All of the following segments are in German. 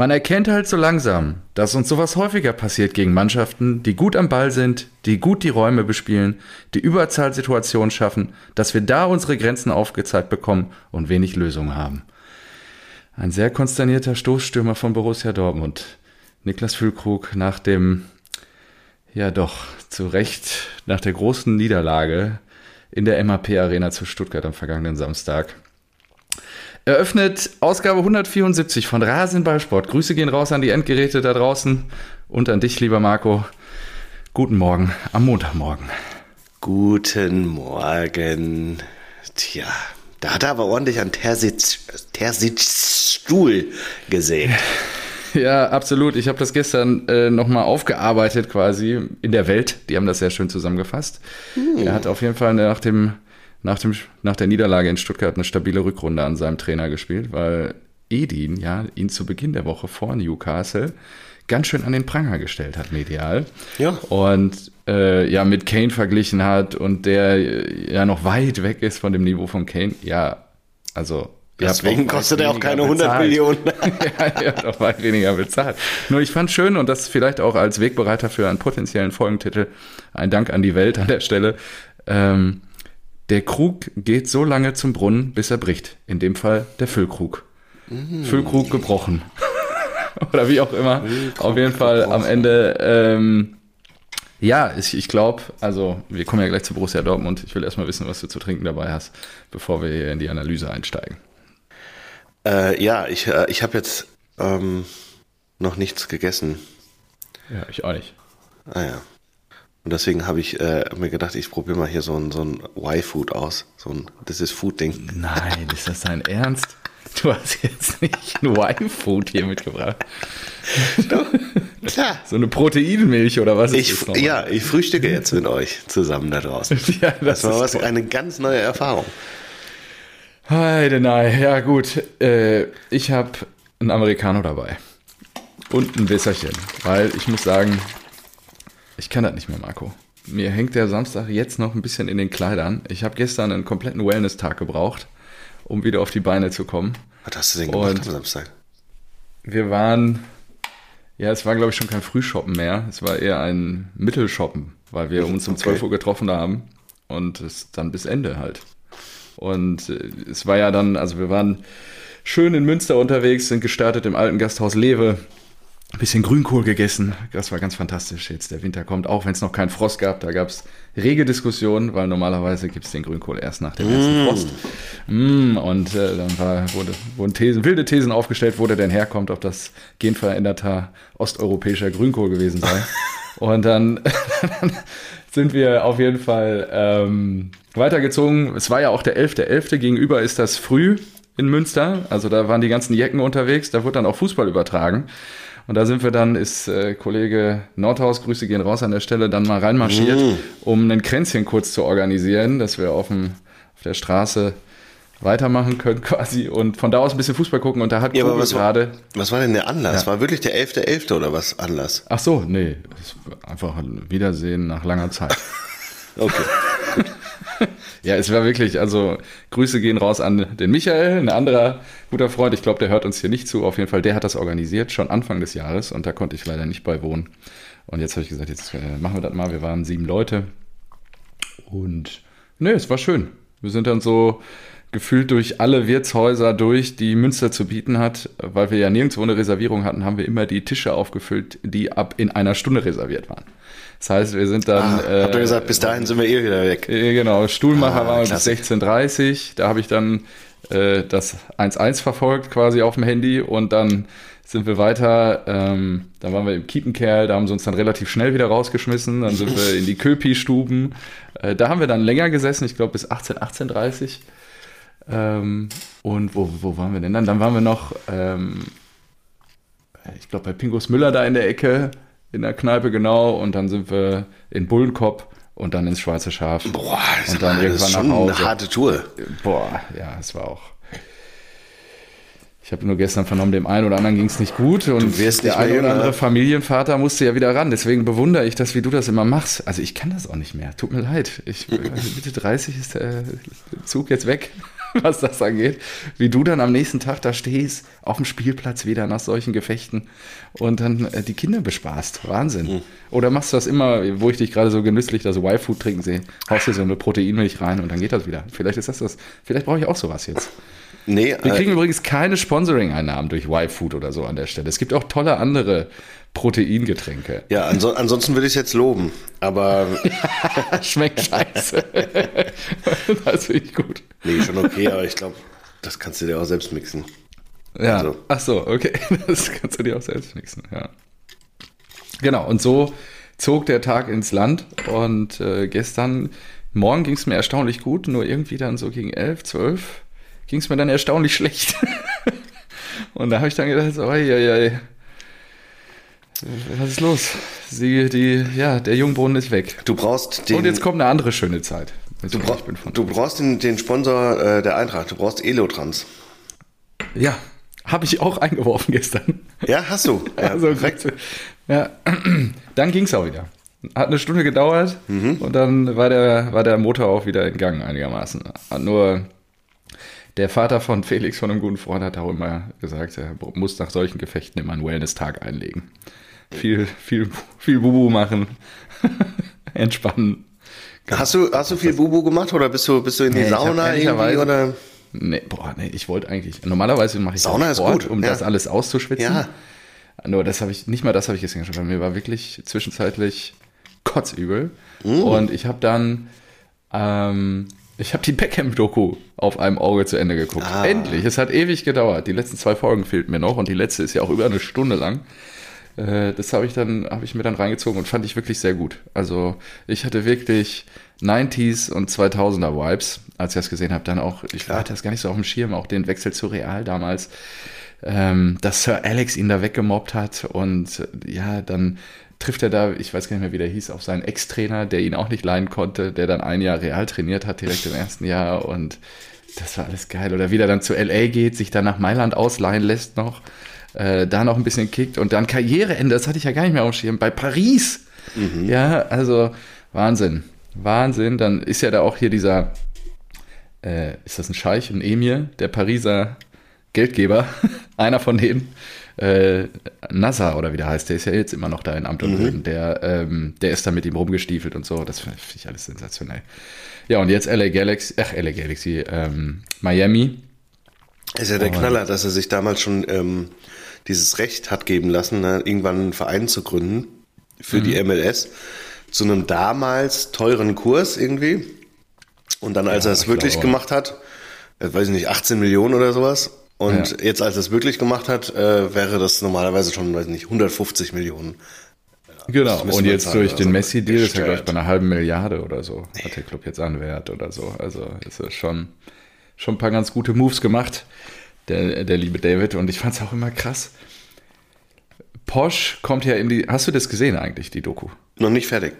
Man erkennt halt so langsam, dass uns sowas häufiger passiert gegen Mannschaften, die gut am Ball sind, die gut die Räume bespielen, die Überzahlsituationen schaffen, dass wir da unsere Grenzen aufgezeigt bekommen und wenig Lösungen haben. Ein sehr konsternierter Stoßstürmer von Borussia Dortmund. Niklas Füllkrug nach dem, ja doch, zu Recht, nach der großen Niederlage in der MAP Arena zu Stuttgart am vergangenen Samstag. Eröffnet Ausgabe 174 von Rasenballsport. Grüße gehen raus an die Endgeräte da draußen und an dich, lieber Marco. Guten Morgen am Montagmorgen. Guten Morgen. Tja, da hat er aber ordentlich an Tersitz, Tersitz Stuhl gesägt. Ja, absolut. Ich habe das gestern äh, nochmal aufgearbeitet quasi in der Welt. Die haben das sehr schön zusammengefasst. Hm. Er hat auf jeden Fall nach, dem, nach, dem, nach der Niederlage in Stuttgart eine stabile Rückrunde an seinem Trainer gespielt, weil Edin ja ihn zu Beginn der Woche vor Newcastle ganz schön an den Pranger gestellt hat, medial. Ja. Und äh, ja, mit Kane verglichen hat und der äh, ja noch weit weg ist von dem Niveau von Kane. Ja, also Deswegen kostet er auch keine 100 bezahlt. Millionen. ja, er hat auch weit weniger bezahlt. Nur ich fand schön und das vielleicht auch als Wegbereiter für einen potenziellen Folgentitel. Ein Dank an die Welt an der Stelle. Ähm, der Krug geht so lange zum Brunnen, bis er bricht. In dem Fall der Füllkrug. Mm. Füllkrug gebrochen. Oder wie auch immer. Füllkrug Auf jeden Fall gebrochen. am Ende. Ähm, ja, ich, ich glaube, also wir kommen ja gleich zu Borussia Dortmund. Ich will erstmal wissen, was du zu trinken dabei hast, bevor wir hier in die Analyse einsteigen. Äh, ja, ich, äh, ich habe jetzt ähm, noch nichts gegessen. Ja, ich auch nicht. Ah ja. Und deswegen habe ich äh, mir gedacht, ich probiere mal hier so ein, so ein Y-Food aus. So ein Das ist Food-Ding. Nein, ist das dein Ernst? Du hast jetzt nicht ein Y-Food hier mitgebracht. Doch, klar. So eine Proteinmilch oder was ist ich, das? Ja, ich frühstücke jetzt mit euch zusammen da draußen. ja, das, das war was, eine ganz neue Erfahrung. Heidenei, ja gut. Äh, ich habe einen Americano dabei. Und ein Wässerchen. Weil ich muss sagen, ich kann das nicht mehr, Marco. Mir hängt der Samstag jetzt noch ein bisschen in den Kleidern. Ich habe gestern einen kompletten Wellness-Tag gebraucht, um wieder auf die Beine zu kommen. Was hast du denn gemacht Und am Samstag? Wir waren, ja, es war glaube ich schon kein Frühshoppen mehr. Es war eher ein Mittelshoppen, weil wir uns um okay. 12 Uhr getroffen haben. Und es dann bis Ende halt. Und äh, es war ja dann, also wir waren schön in Münster unterwegs, sind gestartet im alten Gasthaus Lewe. Ein bisschen Grünkohl gegessen. Das war ganz fantastisch. Jetzt der Winter kommt, auch wenn es noch keinen Frost gab. Da gab es rege Diskussionen, weil normalerweise gibt es den Grünkohl erst nach dem ersten mm. Frost. Mm, und äh, dann war, wurde, wurden Thesen, wilde Thesen aufgestellt, wo der denn herkommt, ob das genveränderter osteuropäischer Grünkohl gewesen sei. und dann sind wir auf jeden Fall ähm, weitergezogen. Es war ja auch der 11.11. .11. Gegenüber ist das früh in Münster. Also da waren die ganzen Jecken unterwegs. Da wurde dann auch Fußball übertragen. Und da sind wir dann, ist äh, Kollege Nordhaus, Grüße gehen raus an der Stelle, dann mal reinmarschiert, mm. um ein Kränzchen kurz zu organisieren, dass wir auf, dem, auf der Straße weitermachen können quasi und von da aus ein bisschen Fußball gucken und da hat ja, aber was gerade... War, was war denn der Anlass? Ja. War wirklich der 11.11. .11. oder was Anlass? Ach so, nee, einfach ein Wiedersehen nach langer Zeit. okay. ja, es war wirklich, also Grüße gehen raus an den Michael, ein anderer guter Freund. Ich glaube, der hört uns hier nicht zu. Auf jeden Fall, der hat das organisiert, schon Anfang des Jahres und da konnte ich leider nicht beiwohnen. Und jetzt habe ich gesagt, jetzt äh, machen wir das mal. Wir waren sieben Leute und nee, es war schön. Wir sind dann so gefühlt durch alle Wirtshäuser durch, die Münster zu bieten hat. Weil wir ja nirgendwo eine Reservierung hatten, haben wir immer die Tische aufgefüllt, die ab in einer Stunde reserviert waren. Das heißt, wir sind dann. Ah, äh, habt ihr gesagt, bis dahin sind wir eh wieder weg. Äh, genau, Stuhlmacher ah, waren bis 16.30 Da habe ich dann äh, das 1-1 verfolgt quasi auf dem Handy. Und dann sind wir weiter, ähm, dann waren wir im Kiepenkerl, da haben sie uns dann relativ schnell wieder rausgeschmissen, dann sind wir in die Köpi-Stuben, äh, da haben wir dann länger gesessen, ich glaube bis 18, 18.30 ähm, und wo, wo waren wir denn dann? Dann waren wir noch, ähm, ich glaube, bei Pingus Müller da in der Ecke, in der Kneipe genau. Und dann sind wir in Bullenkopf und dann ins Schwarze Schaf. Boah, das und dann ist irgendwann schon nach Hause. eine harte Tour. Boah, ja, es war auch. Ich habe nur gestern vernommen, dem einen oder anderen ging es nicht gut und der eine oder andere Familienvater musste ja wieder ran. Deswegen bewundere ich das, wie du das immer machst. Also ich kann das auch nicht mehr. Tut mir leid. Ich, Mitte 30 ist der Zug jetzt weg. was das angeht. Wie du dann am nächsten Tag da stehst, auf dem Spielplatz wieder nach solchen Gefechten und dann äh, die Kinder bespaßt. Wahnsinn. Mhm. Oder machst du das immer, wo ich dich gerade so genüsslich das Y-Food trinken sehe, haust dir so eine Proteinmilch rein und dann geht das wieder. Vielleicht ist das das. Vielleicht brauche ich auch sowas jetzt. Nee, Wir kriegen äh, übrigens keine Sponsoring-Einnahmen durch Y-Food oder so an der Stelle. Es gibt auch tolle andere Proteingetränke. Ja, anso ansonsten würde ich es jetzt loben, aber. Schmeckt scheiße. das finde ich gut. Nee, schon okay, aber ich glaube, das kannst du dir auch selbst mixen. Ja. Also. Ach so, okay. Das kannst du dir auch selbst mixen, ja. Genau, und so zog der Tag ins Land und äh, gestern Morgen ging es mir erstaunlich gut, nur irgendwie dann so gegen elf, zwölf ging es mir dann erstaunlich schlecht. und da habe ich dann gedacht, so, oi, oi, oi, was ist los? Sie, die, ja, der Jungbrunnen ist weg. Du brauchst den. Und jetzt kommt eine andere schöne Zeit. Du, bra du, brauchst den, den Sponsor äh, der Eintracht. Du brauchst Elotrans. Ja, habe ich auch eingeworfen gestern. Ja, hast du. Ja, also, perfekt. Ja, dann ging es auch wieder. Hat eine Stunde gedauert mhm. und dann war der, war der Motor auch wieder in Gang einigermaßen. Hat nur der Vater von Felix, von einem guten Freund, hat auch immer gesagt, er muss nach solchen Gefechten immer einen Wellness-Tag einlegen viel, viel, viel Bubu machen, entspannen. Hast du, hast du viel Bubu gemacht oder bist du, bist du in die nee, Sauna irgendwie oder? Nee, boah, nee, ich wollte eigentlich. Normalerweise mache ich Sauna Sport, um ja. das alles auszuschwitzen. Ja. Nur das habe ich, nicht mal das habe ich jetzt geschafft. Mir war wirklich zwischenzeitlich kotzübel. Mm. Und ich habe dann, ähm, ich habe die Beckham-Doku auf einem Auge zu Ende geguckt. Ah. Endlich. Es hat ewig gedauert. Die letzten zwei Folgen fehlten mir noch und die letzte ist ja auch über eine Stunde lang. Äh, das habe ich dann, habe ich mir dann reingezogen und fand ich wirklich sehr gut. Also ich hatte wirklich 90s und 2000er Vibes, als ich das gesehen habe. Dann auch, ich Klar. hatte das gar nicht so auf dem Schirm, auch den Wechsel zu Real damals, ähm, dass Sir Alex ihn da weggemobbt hat und ja, dann trifft er da, ich weiß gar nicht mehr, wie der hieß, auf seinen Ex-Trainer, der ihn auch nicht leihen konnte, der dann ein Jahr Real trainiert hat, direkt im ersten Jahr und das war alles geil. Oder wie der dann zu LA geht, sich dann nach Mailand ausleihen lässt noch äh, da noch ein bisschen kickt und dann Karriereende, das hatte ich ja gar nicht mehr aufschreiben, bei Paris. Mhm. Ja, also Wahnsinn. Wahnsinn. Dann ist ja da auch hier dieser, äh, ist das ein Scheich, ein Emir, der Pariser Geldgeber, einer von denen. Äh, Nasser oder wie der heißt, der ist ja jetzt immer noch da in Amt und Würden. Mhm. Der, ähm, der ist da mit ihm rumgestiefelt und so. Das finde ich alles sensationell. Ja, und jetzt LA Galaxy, ach, LA Galaxy, ähm, Miami. Ist ja der Knaller, dass er sich damals schon ähm, dieses Recht hat geben lassen, ne, irgendwann einen Verein zu gründen für mhm. die MLS zu einem damals teuren Kurs irgendwie. Und dann, als ja, er es wirklich glaube. gemacht hat, äh, weiß ich nicht, 18 Millionen oder sowas. Und ja. jetzt, als er es wirklich gemacht hat, äh, wäre das normalerweise schon, weiß ich nicht, 150 Millionen. Genau, und jetzt zahlen, durch den also Messi-Deal ist er, glaube ich, bei einer halben Milliarde oder so, hat der Club jetzt an Wert oder so. Also ist es schon, schon ein paar ganz gute Moves gemacht der, der liebe David. Und ich fand es auch immer krass. Posch kommt ja in die. Hast du das gesehen eigentlich, die Doku? Noch nicht fertig.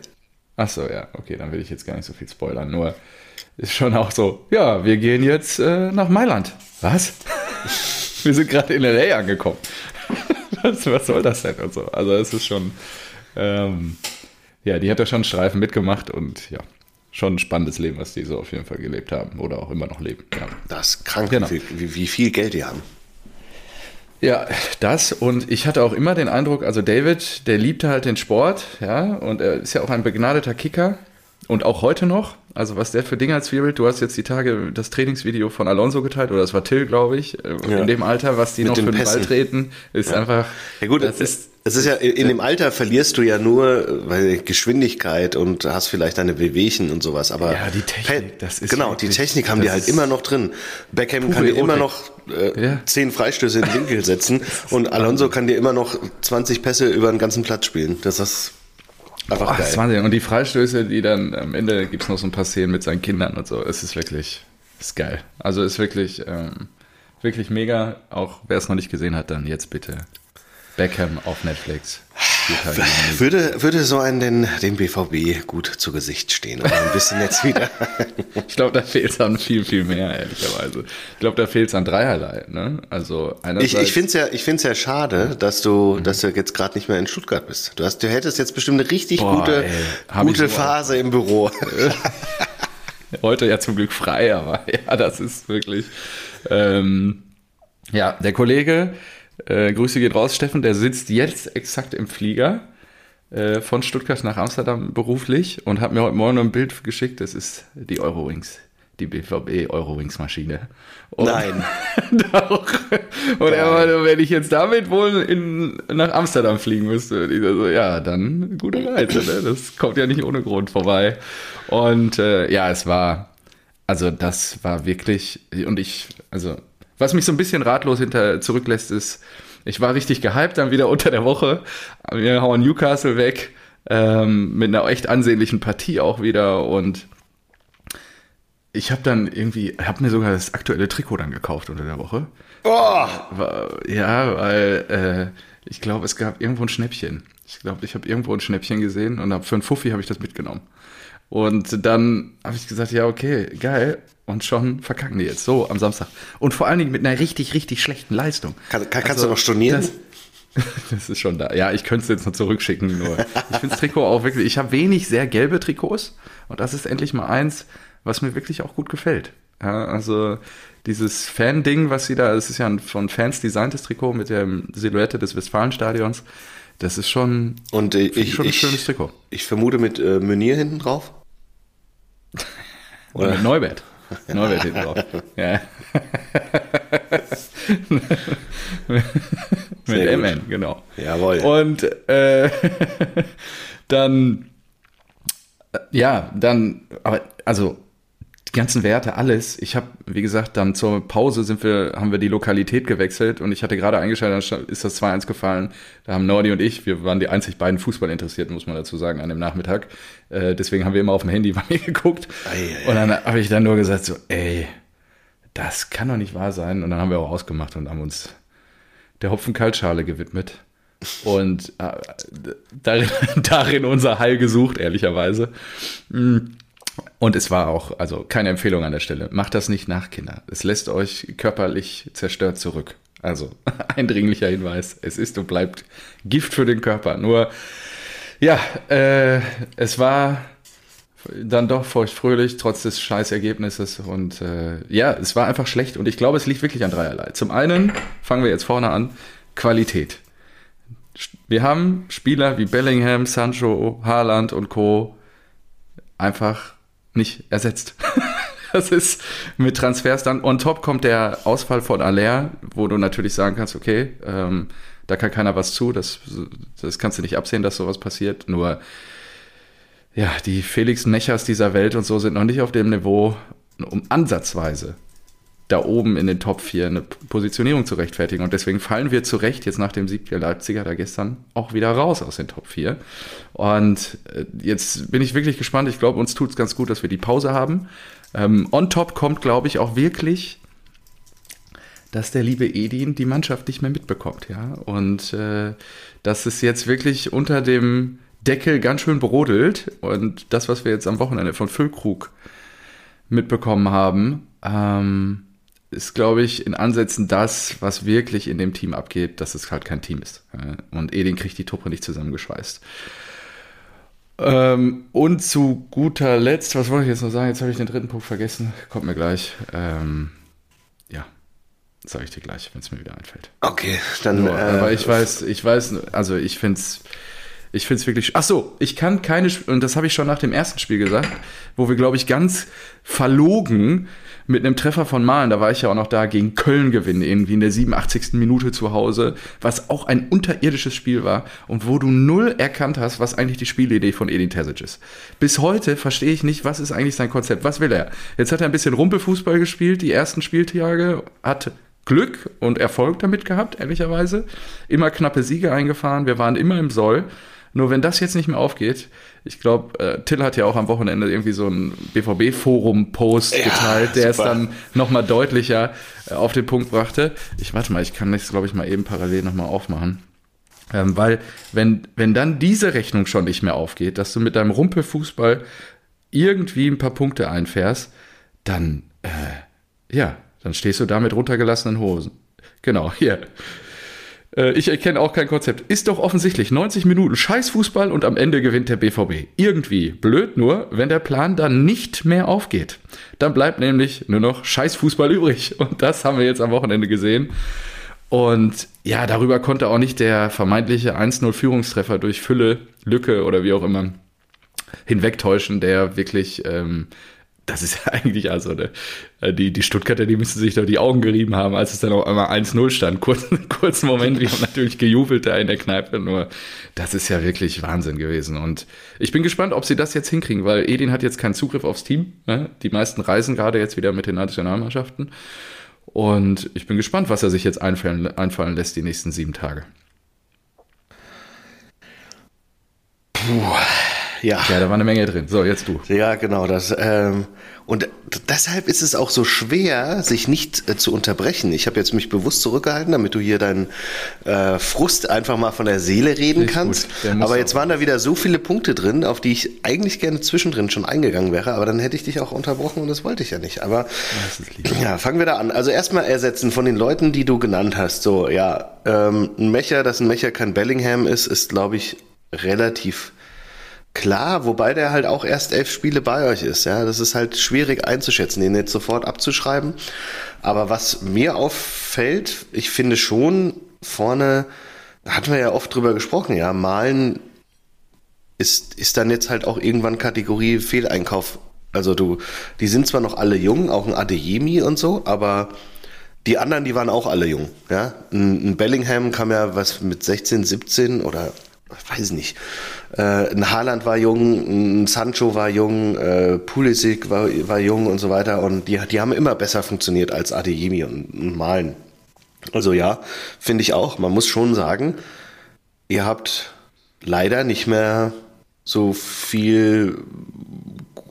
Ach so, ja, okay, dann will ich jetzt gar nicht so viel spoilern. Nur ist schon auch so, ja, wir gehen jetzt äh, nach Mailand. Was? wir sind gerade in LA angekommen. was, was soll das denn und so? Also es ist schon, ähm, ja, die hat ja schon einen Streifen mitgemacht und ja, schon ein spannendes Leben, was die so auf jeden Fall gelebt haben oder auch immer noch leben. Ja. Das ist krank, genau. wie, wie viel Geld die haben. Ja, das und ich hatte auch immer den Eindruck, also David, der liebte halt den Sport, ja, und er ist ja auch ein begnadeter Kicker und auch heute noch. Also was der für Dinge als Spirit, du hast jetzt die Tage das Trainingsvideo von Alonso geteilt, oder das war Till, glaube ich, äh, ja. in dem Alter, was die Mit noch für den Ball treten, ist ja. einfach. Ja gut, das ist es ist ja, in dem Alter verlierst du ja nur weil Geschwindigkeit und hast vielleicht deine Wehwehchen und sowas, aber. Ja, die Technik, das ist. Genau, die Technik haben die halt immer noch drin. Beckham kann dir immer noch äh, ja. zehn Freistöße in den Winkel setzen und Alonso kann dir immer noch 20 Pässe über den ganzen Platz spielen. Das ist einfach Boah, geil. Das Wahnsinn. Und die Freistöße, die dann am Ende gibt es noch so ein paar Szenen mit seinen Kindern und so. Es ist wirklich, ist geil. Also ist wirklich, ähm, wirklich mega. Auch wer es noch nicht gesehen hat, dann jetzt bitte Beckham auf Netflix. Würde, würde so einen den, den BVB gut zu Gesicht stehen. Aber ein bisschen jetzt wieder. ich glaube, da fehlt es an viel, viel mehr, ehrlicherweise. Ich glaube, da fehlt es an dreierlei. Ne? Also einerseits ich ich finde es ja, ich find's ja schade, dass du, mhm. dass du jetzt gerade nicht mehr in Stuttgart bist. Du, hast, du hättest jetzt bestimmt eine richtig Boah, gute, ey, gute Phase im Büro. Heute ja zum Glück frei, aber ja, das ist wirklich. Ähm, ja, der Kollege, äh, Grüße geht raus, Steffen, der sitzt jetzt exakt im Flieger äh, von Stuttgart nach Amsterdam beruflich und hat mir heute Morgen ein Bild geschickt. Das ist die Eurowings die BVB Eurowings-Maschine. Nein. Doch. Und er meinte, wenn ich jetzt damit wohl in, nach Amsterdam fliegen müsste, ich so, ja, dann gute Reise. Ne? Das kommt ja nicht ohne Grund vorbei. Und äh, ja, es war, also das war wirklich, und ich, also was mich so ein bisschen ratlos hinter zurücklässt, ist, ich war richtig gehypt dann wieder unter der Woche. Wir hauen Newcastle weg ähm, mit einer echt ansehnlichen Partie auch wieder und ich habe dann irgendwie, habe mir sogar das aktuelle Trikot dann gekauft unter der Woche. Oh! Ja, weil äh, ich glaube, es gab irgendwo ein Schnäppchen. Ich glaube, ich habe irgendwo ein Schnäppchen gesehen und hab, für einen Fuffi habe ich das mitgenommen. Und dann habe ich gesagt, ja, okay, geil. Und schon verkacken die jetzt so am Samstag. Und vor allen Dingen mit einer richtig, richtig schlechten Leistung. Kann, kann, kannst also, du noch stornieren? Das, das ist schon da. Ja, ich könnte es jetzt noch zurückschicken. Nur ich finde das Trikot auch wirklich. Ich habe wenig sehr gelbe Trikots. Und das ist endlich mal eins, was mir wirklich auch gut gefällt. Ja, also dieses Fan-Ding, was sie da, es ist ja ein von Fans designtes Trikot mit der Silhouette des Westfalenstadions. Das ist schon, Und, äh, ich, schon ein ich, schönes Trikot. Ich vermute mit äh, Meunier hinten drauf. Oder mit Neubert. Neubert hinten drauf. Ja. mit MN, genau. Jawohl. Und äh, dann, ja, dann, aber also die ganzen Werte, alles. Ich habe, wie gesagt, dann zur Pause sind wir, haben wir die Lokalität gewechselt und ich hatte gerade eingeschaltet, dann ist das 2-1 gefallen. Da haben Nordi und ich, wir waren die einzig beiden Fußballinteressierten, muss man dazu sagen, an dem Nachmittag. Äh, deswegen haben wir immer auf dem Handy bei mir geguckt. Ei, und dann habe ich dann nur gesagt so, ey, das kann doch nicht wahr sein. Und dann haben wir auch ausgemacht und haben uns der Hopfenkaltschale gewidmet. Und äh, darin, darin unser Heil gesucht, ehrlicherweise. Mhm und es war auch, also keine Empfehlung an der Stelle. Macht das nicht nach, Kinder. Es lässt euch körperlich zerstört zurück. Also eindringlicher Hinweis. Es ist und bleibt Gift für den Körper. Nur, ja, äh, es war dann doch feuchtfröhlich, trotz des Scheißergebnisses. Und äh, ja, es war einfach schlecht. Und ich glaube, es liegt wirklich an dreierlei. Zum einen, fangen wir jetzt vorne an, Qualität. Wir haben Spieler wie Bellingham, Sancho, Haaland und Co. einfach nicht ersetzt. das ist mit Transfers dann. On top kommt der Ausfall von Aller, wo du natürlich sagen kannst, okay, ähm, da kann keiner was zu, das, das kannst du nicht absehen, dass sowas passiert. Nur, ja, die Felix Nechers dieser Welt und so sind noch nicht auf dem Niveau, um ansatzweise da oben in den Top 4 eine Positionierung zu rechtfertigen. Und deswegen fallen wir zu Recht jetzt nach dem Sieg der Leipziger da gestern auch wieder raus aus den Top 4. Und äh, jetzt bin ich wirklich gespannt. Ich glaube, uns tut es ganz gut, dass wir die Pause haben. Ähm, on top kommt, glaube ich, auch wirklich, dass der liebe Edin die Mannschaft nicht mehr mitbekommt. Ja? Und äh, dass es jetzt wirklich unter dem Deckel ganz schön brodelt. Und das, was wir jetzt am Wochenende von Füllkrug mitbekommen haben, ähm, ist, glaube ich, in Ansätzen das, was wirklich in dem Team abgeht, dass es halt kein Team ist. Und Edin kriegt die Truppe nicht zusammengeschweißt. Ähm, und zu guter Letzt, was wollte ich jetzt noch sagen? Jetzt habe ich den dritten Punkt vergessen. Kommt mir gleich. Ähm, ja, sage ich dir gleich, wenn es mir wieder einfällt. Okay, dann. Nur, äh, aber ich weiß, ich weiß, also ich finde es. Ich finde es wirklich. Ach so, ich kann keine. Und das habe ich schon nach dem ersten Spiel gesagt, wo wir, glaube ich, ganz verlogen mit einem Treffer von Malen, da war ich ja auch noch da, gegen Köln gewinnen, irgendwie in der 87. Minute zu Hause, was auch ein unterirdisches Spiel war und wo du null erkannt hast, was eigentlich die Spielidee von Edin Terzic ist. Bis heute verstehe ich nicht, was ist eigentlich sein Konzept, was will er? Jetzt hat er ein bisschen Rumpelfußball gespielt, die ersten Spieltage, hat Glück und Erfolg damit gehabt, ehrlicherweise. Immer knappe Siege eingefahren, wir waren immer im Soll. Nur wenn das jetzt nicht mehr aufgeht, ich glaube, äh, Till hat ja auch am Wochenende irgendwie so ein BVB-Forum-Post ja, geteilt, der super. es dann nochmal deutlicher äh, auf den Punkt brachte. Ich warte mal, ich kann das, glaube ich, mal eben parallel nochmal aufmachen. Ähm, weil, wenn, wenn dann diese Rechnung schon nicht mehr aufgeht, dass du mit deinem Rumpelfußball irgendwie ein paar Punkte einfährst, dann, äh, ja, dann stehst du da mit runtergelassenen Hosen. Genau, hier. Äh, ich erkenne auch kein Konzept. Ist doch offensichtlich 90 Minuten Scheißfußball und am Ende gewinnt der BVB. Irgendwie. Blöd nur, wenn der Plan dann nicht mehr aufgeht. Dann bleibt nämlich nur noch Scheißfußball übrig. Und das haben wir jetzt am Wochenende gesehen. Und ja, darüber konnte auch nicht der vermeintliche 1-0 Führungstreffer durch Fülle, Lücke oder wie auch immer hinwegtäuschen, der wirklich ähm, das ist ja eigentlich also ne, die, die Stuttgarter, die müssen sich doch die Augen gerieben haben, als es dann auf einmal 1-0 stand. Kurz, kurzen Moment, wir haben natürlich gejubelt da in der Kneipe, nur das ist ja wirklich Wahnsinn gewesen. Und ich bin gespannt, ob sie das jetzt hinkriegen, weil Edin hat jetzt keinen Zugriff aufs Team. Ne? Die meisten reisen gerade jetzt wieder mit den Nationalmannschaften. Und ich bin gespannt, was er sich jetzt einfallen, einfallen lässt die nächsten sieben Tage. Puh ja. Ja, da war eine Menge drin. So, jetzt du. Ja, genau. Das, ähm, und deshalb ist es auch so schwer, sich nicht äh, zu unterbrechen. Ich habe jetzt mich bewusst zurückgehalten, damit du hier deinen äh, Frust einfach mal von der Seele reden Richtig kannst. Aber jetzt waren da wieder so viele Punkte drin, auf die ich eigentlich gerne zwischendrin schon eingegangen wäre. Aber dann hätte ich dich auch unterbrochen und das wollte ich ja nicht. Aber ja, fangen wir da an. Also erstmal ersetzen von den Leuten, die du genannt hast. So, ja, ähm, ein Mecher, dass ein Mecher kein Bellingham ist, ist, glaube ich, relativ Klar, wobei der halt auch erst elf Spiele bei euch ist. Ja, das ist halt schwierig einzuschätzen, den jetzt sofort abzuschreiben. Aber was mir auffällt, ich finde schon vorne, hatten wir ja oft drüber gesprochen, ja, Malen ist, ist dann jetzt halt auch irgendwann Kategorie Fehleinkauf. Also du, die sind zwar noch alle jung, auch ein Adeyemi und so, aber die anderen, die waren auch alle jung. Ja, ein, ein Bellingham kam ja was mit 16, 17 oder weiß nicht. Äh, ein Haaland war jung, ein Sancho war jung, äh, Pulisic war, war jung und so weiter. Und die, die haben immer besser funktioniert als Adeyemi und, und Malen. Also ja, finde ich auch. Man muss schon sagen, ihr habt leider nicht mehr so viel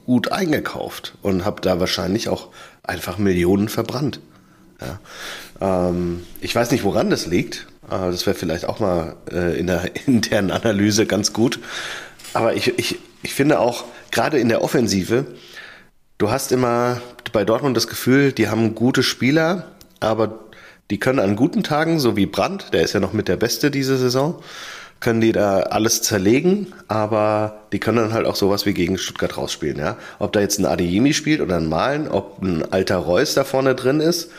gut eingekauft und habt da wahrscheinlich auch einfach Millionen verbrannt. Ja. Ähm, ich weiß nicht, woran das liegt. Ah, das wäre vielleicht auch mal äh, in der internen Analyse ganz gut. Aber ich, ich, ich finde auch, gerade in der Offensive, du hast immer bei Dortmund das Gefühl, die haben gute Spieler, aber die können an guten Tagen, so wie Brandt, der ist ja noch mit der Beste diese Saison, können die da alles zerlegen, aber die können dann halt auch sowas wie gegen Stuttgart rausspielen. Ja? Ob da jetzt ein Adeyemi spielt oder ein Malen, ob ein alter Reus da vorne drin ist,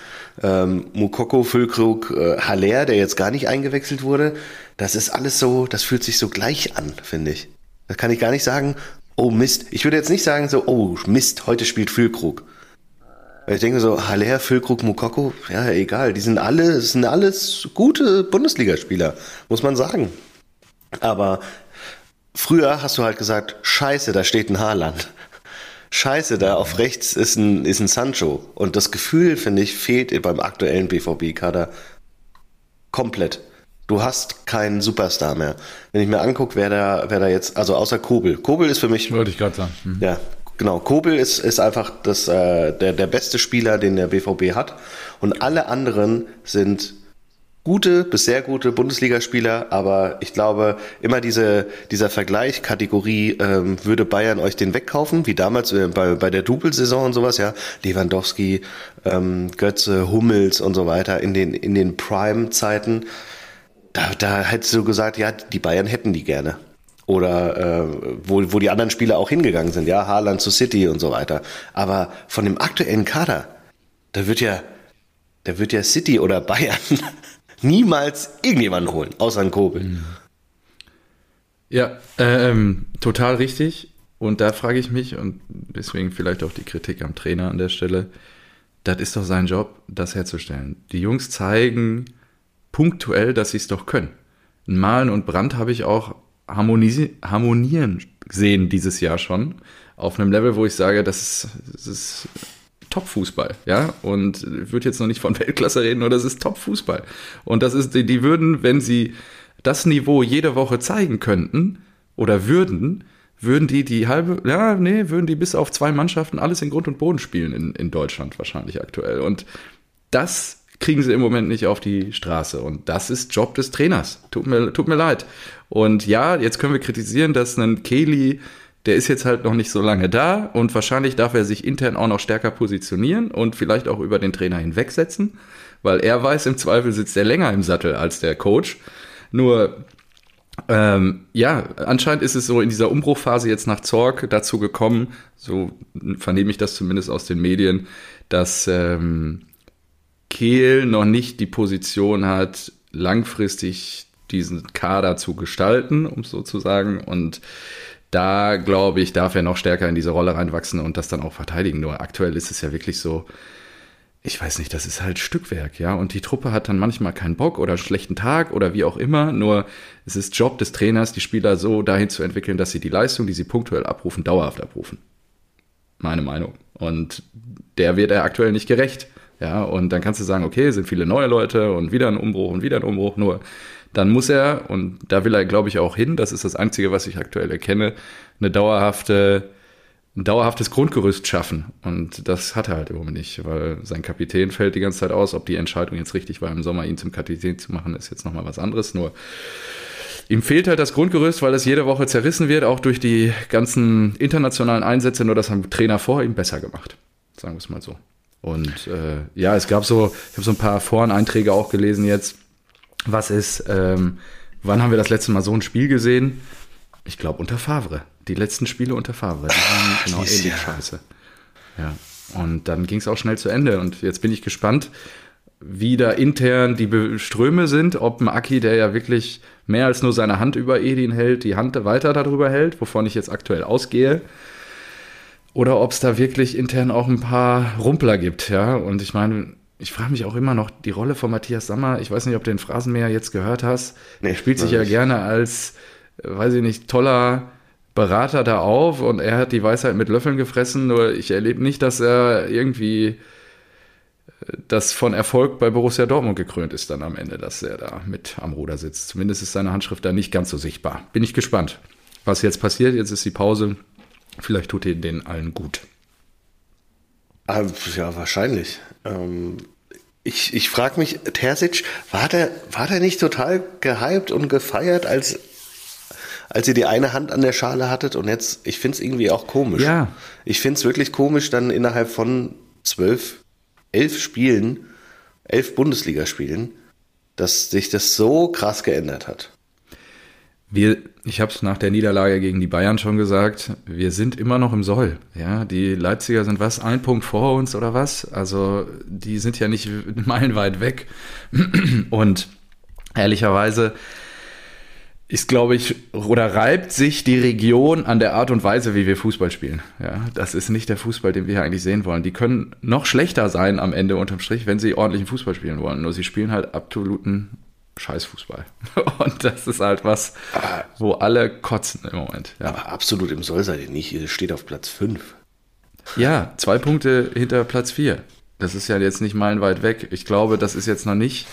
ähm, Mukoko, Füllkrug, äh, Haller, der jetzt gar nicht eingewechselt wurde, das ist alles so, das fühlt sich so gleich an, finde ich. Da kann ich gar nicht sagen, oh Mist. Ich würde jetzt nicht sagen so, oh Mist, heute spielt Füllkrug. Ich denke so, Haller, Füllkrug, Mukoko, ja, egal, die sind alle, sind alles gute Bundesligaspieler, muss man sagen. Aber früher hast du halt gesagt, scheiße, da steht ein Haarland. Scheiße, da auf rechts ist ein, ist ein Sancho. Und das Gefühl, finde ich, fehlt beim aktuellen BVB-Kader komplett. Du hast keinen Superstar mehr. Wenn ich mir angucke, wer da, wer da jetzt, also außer Kobel. Kobel ist für mich. Wollte ich gerade sagen. Mhm. Ja, genau. Kobel ist, ist einfach das, äh, der, der beste Spieler, den der BVB hat. Und alle anderen sind gute bis sehr gute Bundesligaspieler, aber ich glaube, immer diese, dieser Vergleich, Kategorie, ähm, würde Bayern euch den wegkaufen, wie damals äh, bei, bei der Double-Saison und sowas, ja, Lewandowski, ähm, Götze, Hummels und so weiter in den, in den Prime-Zeiten, da, da hättest du gesagt, ja, die Bayern hätten die gerne. Oder äh, wo, wo die anderen Spieler auch hingegangen sind, ja, Haaland zu City und so weiter. Aber von dem aktuellen Kader, da wird ja, da wird ja City oder Bayern niemals irgendjemanden holen, außer einen Kobel. Ja, ähm, total richtig. Und da frage ich mich, und deswegen vielleicht auch die Kritik am Trainer an der Stelle, das ist doch sein Job, das herzustellen. Die Jungs zeigen punktuell, dass sie es doch können. Malen und Brand habe ich auch harmonieren gesehen dieses Jahr schon. Auf einem Level, wo ich sage, das ist, das ist Top-Fußball, ja. Und ich würde jetzt noch nicht von Weltklasse reden, nur das ist Top-Fußball. Und das ist, die, die würden, wenn sie das Niveau jede Woche zeigen könnten oder würden, würden die die halbe, ja, nee, würden die bis auf zwei Mannschaften alles in Grund und Boden spielen in, in Deutschland wahrscheinlich aktuell. Und das kriegen sie im Moment nicht auf die Straße. Und das ist Job des Trainers. Tut mir, tut mir leid. Und ja, jetzt können wir kritisieren, dass ein Kelly der ist jetzt halt noch nicht so lange da und wahrscheinlich darf er sich intern auch noch stärker positionieren und vielleicht auch über den Trainer hinwegsetzen, weil er weiß, im Zweifel sitzt er länger im Sattel als der Coach. Nur ähm, ja, anscheinend ist es so in dieser Umbruchphase jetzt nach Zorg dazu gekommen, so vernehme ich das zumindest aus den Medien, dass ähm, Kehl noch nicht die Position hat, langfristig diesen Kader zu gestalten, um es so zu sagen. Und da, glaube ich, darf er noch stärker in diese Rolle reinwachsen und das dann auch verteidigen. Nur aktuell ist es ja wirklich so, ich weiß nicht, das ist halt Stückwerk, ja. Und die Truppe hat dann manchmal keinen Bock oder einen schlechten Tag oder wie auch immer. Nur es ist Job des Trainers, die Spieler so dahin zu entwickeln, dass sie die Leistung, die sie punktuell abrufen, dauerhaft abrufen. Meine Meinung. Und der wird er aktuell nicht gerecht. Ja, und dann kannst du sagen, okay, sind viele neue Leute und wieder ein Umbruch und wieder ein Umbruch. Nur dann muss er, und da will er, glaube ich, auch hin, das ist das Einzige, was ich aktuell erkenne, eine dauerhafte ein dauerhaftes Grundgerüst schaffen. Und das hat er halt im Moment nicht, weil sein Kapitän fällt die ganze Zeit aus. Ob die Entscheidung jetzt richtig war, im Sommer ihn zum Kapitän zu machen, ist jetzt nochmal was anderes. Nur ihm fehlt halt das Grundgerüst, weil es jede Woche zerrissen wird, auch durch die ganzen internationalen Einsätze. Nur das haben Trainer vor ihm besser gemacht. Sagen wir es mal so. Und äh, ja, es gab so, ich habe so ein paar Foreneinträge auch gelesen jetzt. Was ist, ähm, wann haben wir das letzte Mal so ein Spiel gesehen? Ich glaube unter Favre die letzten Spiele unter Favre, die waren genau ähnlich ja. scheiße. Ja. Und dann ging es auch schnell zu Ende. Und jetzt bin ich gespannt, wie da intern die Ströme sind, ob Aki, der ja wirklich mehr als nur seine Hand über Edin hält, die Hand weiter darüber hält, wovon ich jetzt aktuell ausgehe. Oder ob es da wirklich intern auch ein paar Rumpler gibt, ja. Und ich meine, ich frage mich auch immer noch, die Rolle von Matthias Sammer, ich weiß nicht, ob du den Phrasenmäher jetzt gehört hast, nee, er spielt sich ja gerne als, weiß ich nicht, toller Berater da auf und er hat die Weisheit mit Löffeln gefressen, nur ich erlebe nicht, dass er irgendwie äh, das von Erfolg bei Borussia Dortmund gekrönt ist dann am Ende, dass er da mit am Ruder sitzt. Zumindest ist seine Handschrift da nicht ganz so sichtbar. Bin ich gespannt, was jetzt passiert. Jetzt ist die Pause. Vielleicht tut ihn den allen gut. Ah, ja, wahrscheinlich. Ähm, ich ich frage mich, Terzic, war der, war der nicht total gehypt und gefeiert, als als ihr die eine Hand an der Schale hattet und jetzt, ich finde es irgendwie auch komisch. Ja. Ich finde es wirklich komisch, dann innerhalb von zwölf, elf Spielen, elf Bundesligaspielen, dass sich das so krass geändert hat. Wir, ich habe es nach der Niederlage gegen die Bayern schon gesagt, wir sind immer noch im Soll. Ja, die Leipziger sind was, ein Punkt vor uns oder was? Also die sind ja nicht meilenweit weg. Und ehrlicherweise ist, glaube ich, oder reibt sich die Region an der Art und Weise, wie wir Fußball spielen. Ja, das ist nicht der Fußball, den wir hier eigentlich sehen wollen. Die können noch schlechter sein am Ende unterm Strich, wenn sie ordentlichen Fußball spielen wollen. Nur sie spielen halt absoluten Scheißfußball. Und das ist halt was, wo alle kotzen im Moment. Ja. Aber absolut im Soll seid ihr nicht. Ihr steht auf Platz 5. Ja, zwei Punkte hinter Platz 4. Das ist ja jetzt nicht meilenweit weg. Ich glaube, das ist jetzt noch nicht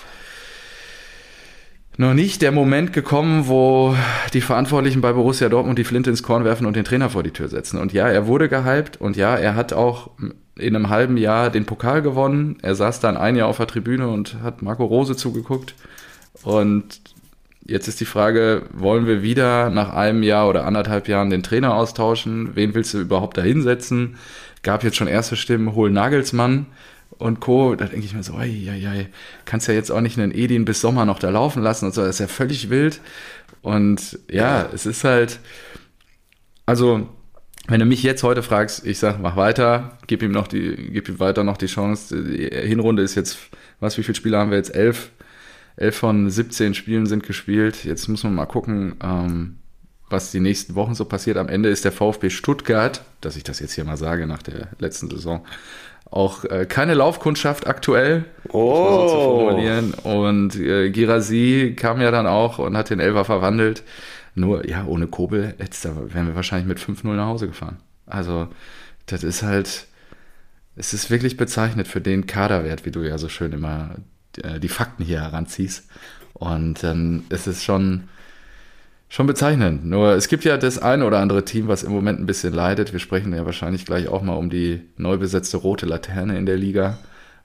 noch nicht der Moment gekommen, wo die Verantwortlichen bei Borussia Dortmund die Flinte ins Korn werfen und den Trainer vor die Tür setzen. Und ja, er wurde gehypt und ja, er hat auch in einem halben Jahr den Pokal gewonnen. Er saß dann ein Jahr auf der Tribüne und hat Marco Rose zugeguckt. Und jetzt ist die Frage, wollen wir wieder nach einem Jahr oder anderthalb Jahren den Trainer austauschen? Wen willst du überhaupt da hinsetzen? Gab jetzt schon erste Stimmen, hol Nagelsmann und Co. Da denke ich mir so, ei, ei, ei, kannst ja jetzt auch nicht einen Edin bis Sommer noch da laufen lassen und so, das ist ja völlig wild. Und ja, ja. es ist halt, also, wenn du mich jetzt heute fragst, ich sag, mach weiter, gib ihm noch die, gib ihm weiter noch die Chance. Die Hinrunde ist jetzt, was, wie viele Spiele haben wir jetzt? Elf. Elf von 17 Spielen sind gespielt. Jetzt muss man mal gucken, ähm, was die nächsten Wochen so passiert. Am Ende ist der VfB Stuttgart, dass ich das jetzt hier mal sage nach der letzten Saison, auch äh, keine Laufkundschaft aktuell, oh. so zu formulieren. Und äh, Girasi kam ja dann auch und hat den Elfer verwandelt. Nur, ja, ohne Kobel jetzt, da wären wir wahrscheinlich mit 5-0 nach Hause gefahren. Also, das ist halt, es ist wirklich bezeichnet für den Kaderwert, wie du ja so schön immer die Fakten hier heranziehst. Und ist es schon, schon bezeichnend. Nur es gibt ja das eine oder andere Team, was im Moment ein bisschen leidet. Wir sprechen ja wahrscheinlich gleich auch mal um die neu besetzte rote Laterne in der Liga.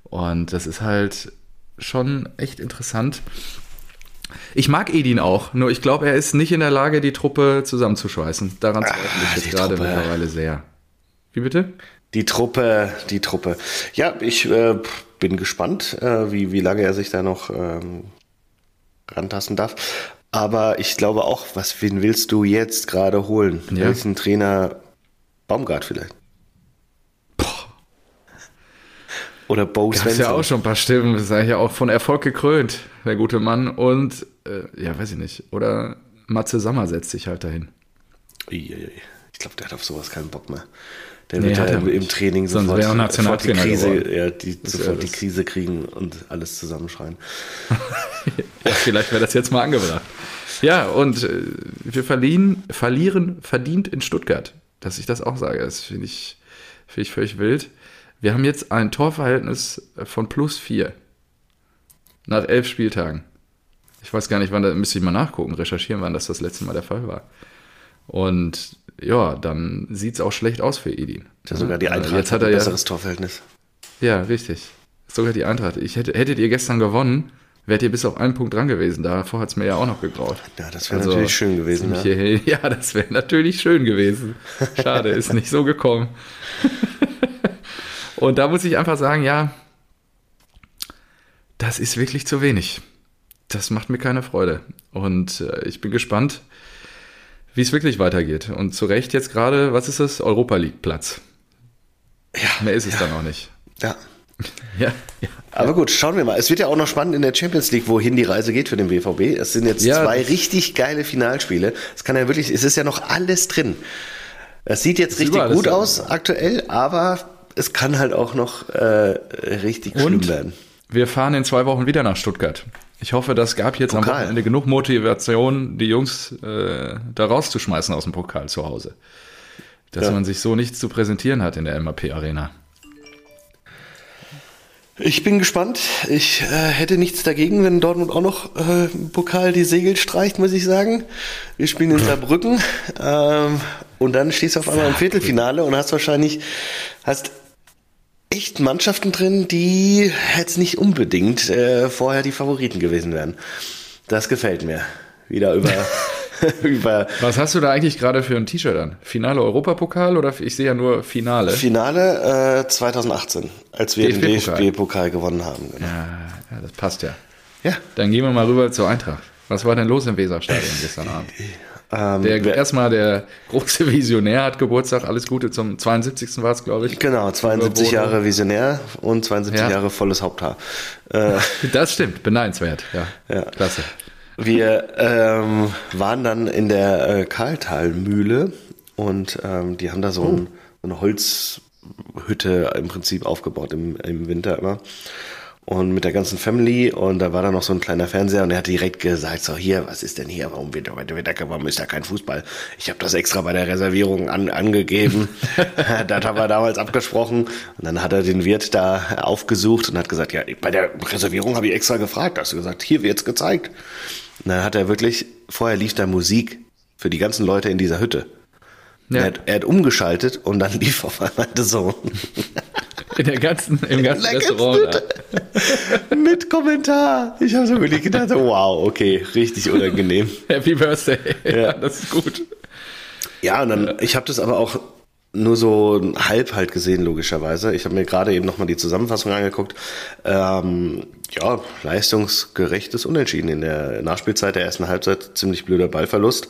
Und das ist halt schon echt interessant. Ich mag Edin auch, nur ich glaube, er ist nicht in der Lage, die Truppe zusammenzuschweißen. Daran zweifle ich ah, jetzt gerade mittlerweile sehr. Wie bitte? Die Truppe, die Truppe. Ja, ich äh, bin gespannt, äh, wie, wie lange er sich da noch ähm, rantasten darf. Aber ich glaube auch, was, wen willst du jetzt gerade holen? Ja. Welchen Trainer? Baumgart vielleicht. Oder Bo Svensson. Das ist ja auch schon ein paar Stimmen, das ist ja auch von Erfolg gekrönt, der gute Mann. Und, äh, ja, weiß ich nicht. Oder Matze Sammer setzt sich halt dahin. Ich glaube, der hat auf sowas keinen Bock mehr. Der nee, wird ja im, im, Training sofort, sofort, die, Krise, ja, die, sofort die Krise kriegen und alles zusammenschreien. ja, vielleicht wäre das jetzt mal angebracht. Ja, und äh, wir verlieren, verlieren verdient in Stuttgart. Dass ich das auch sage, das finde ich, find ich völlig wild. Wir haben jetzt ein Torverhältnis von plus vier. Nach elf Spieltagen. Ich weiß gar nicht, wann da müsste ich mal nachgucken, recherchieren, wann das das letzte Mal der Fall war. Und ja, dann sieht es auch schlecht aus für Edin. Ja, sogar die Eintracht Jetzt hat er ein besseres ja, Torverhältnis. Ja, richtig. Sogar die Eintracht. Ich hätte, hättet ihr gestern gewonnen, wärt ihr bis auf einen Punkt dran gewesen. Davor hat es mir ja auch noch gegraut. Ja, das wäre also, natürlich schön gewesen. Ja, hier, ja das wäre natürlich schön gewesen. Schade, ist nicht so gekommen. Und da muss ich einfach sagen, ja, das ist wirklich zu wenig. Das macht mir keine Freude. Und äh, ich bin gespannt, wie es wirklich weitergeht. Und zu Recht jetzt gerade, was ist das? Europa League Platz. Ja. Mehr ist es ja. dann auch nicht. Ja. ja, ja. Aber gut, schauen wir mal. Es wird ja auch noch spannend in der Champions League, wohin die Reise geht für den BVB. Es sind jetzt ja, zwei richtig geile Finalspiele. Es kann ja wirklich, es ist ja noch alles drin. Es sieht jetzt richtig gut aus aktuell, aber es kann halt auch noch äh, richtig Und schlimm werden. Wir fahren in zwei Wochen wieder nach Stuttgart. Ich hoffe, das gab jetzt Pokal. am Wochenende genug Motivation, die Jungs äh, da rauszuschmeißen aus dem Pokal zu Hause. Dass ja. man sich so nichts zu präsentieren hat in der MAP Arena. Ich bin gespannt. Ich äh, hätte nichts dagegen, wenn Dortmund auch noch äh, Pokal die Segel streicht, muss ich sagen. Wir spielen in Saarbrücken ähm, und dann stehst du auf einmal im Viertelfinale und hast wahrscheinlich hast echt Mannschaften drin, die jetzt nicht unbedingt äh, vorher die Favoriten gewesen wären. Das gefällt mir. Wieder über. über Was hast du da eigentlich gerade für ein T-Shirt an? Finale Europapokal oder ich sehe ja nur Finale? Finale äh, 2018, als wir DFB den DFB-Pokal gewonnen haben. Genau. Ja, ja, das passt ja. Ja. Dann gehen wir mal rüber zur Eintracht. Was war denn los im Weserstadion gestern Abend? Ähm, der, erstmal der große Visionär hat Geburtstag. Alles Gute zum 72. war es, glaube ich. Genau, 72 Jahre Visionär und 72 ja. Jahre volles Haupthaar. Äh, das stimmt, beneidenswert. Ja, ja. klasse. Wir ähm, waren dann in der äh, Karltalmühle und ähm, die haben da so, oh. ein, so eine Holzhütte im Prinzip aufgebaut im, im Winter immer und mit der ganzen Family und da war da noch so ein kleiner Fernseher und er hat direkt gesagt, so hier, was ist denn hier, warum wird heute Wetter, warum ist da kein Fußball? Ich habe das extra bei der Reservierung an, angegeben, das haben wir damals abgesprochen und dann hat er den Wirt da aufgesucht und hat gesagt, ja, bei der Reservierung habe ich extra gefragt, hast du gesagt, hier wird's gezeigt. Und dann hat er wirklich, vorher lief da Musik für die ganzen Leute in dieser Hütte. Ja. Er, hat, er, hat, umgeschaltet und dann lief auf einmal der Sohn. In der ganzen, im ganzen Restaurant. Mit Kommentar. Ich habe so wirklich gedacht, wow, okay, richtig unangenehm. Happy Birthday. Ja, ja das ist gut. Ja, und dann, ich habe das aber auch nur so halb halt gesehen, logischerweise. Ich habe mir gerade eben nochmal die Zusammenfassung angeguckt. Ähm, ja, leistungsgerechtes Unentschieden in der Nachspielzeit der ersten Halbzeit. Ziemlich blöder Ballverlust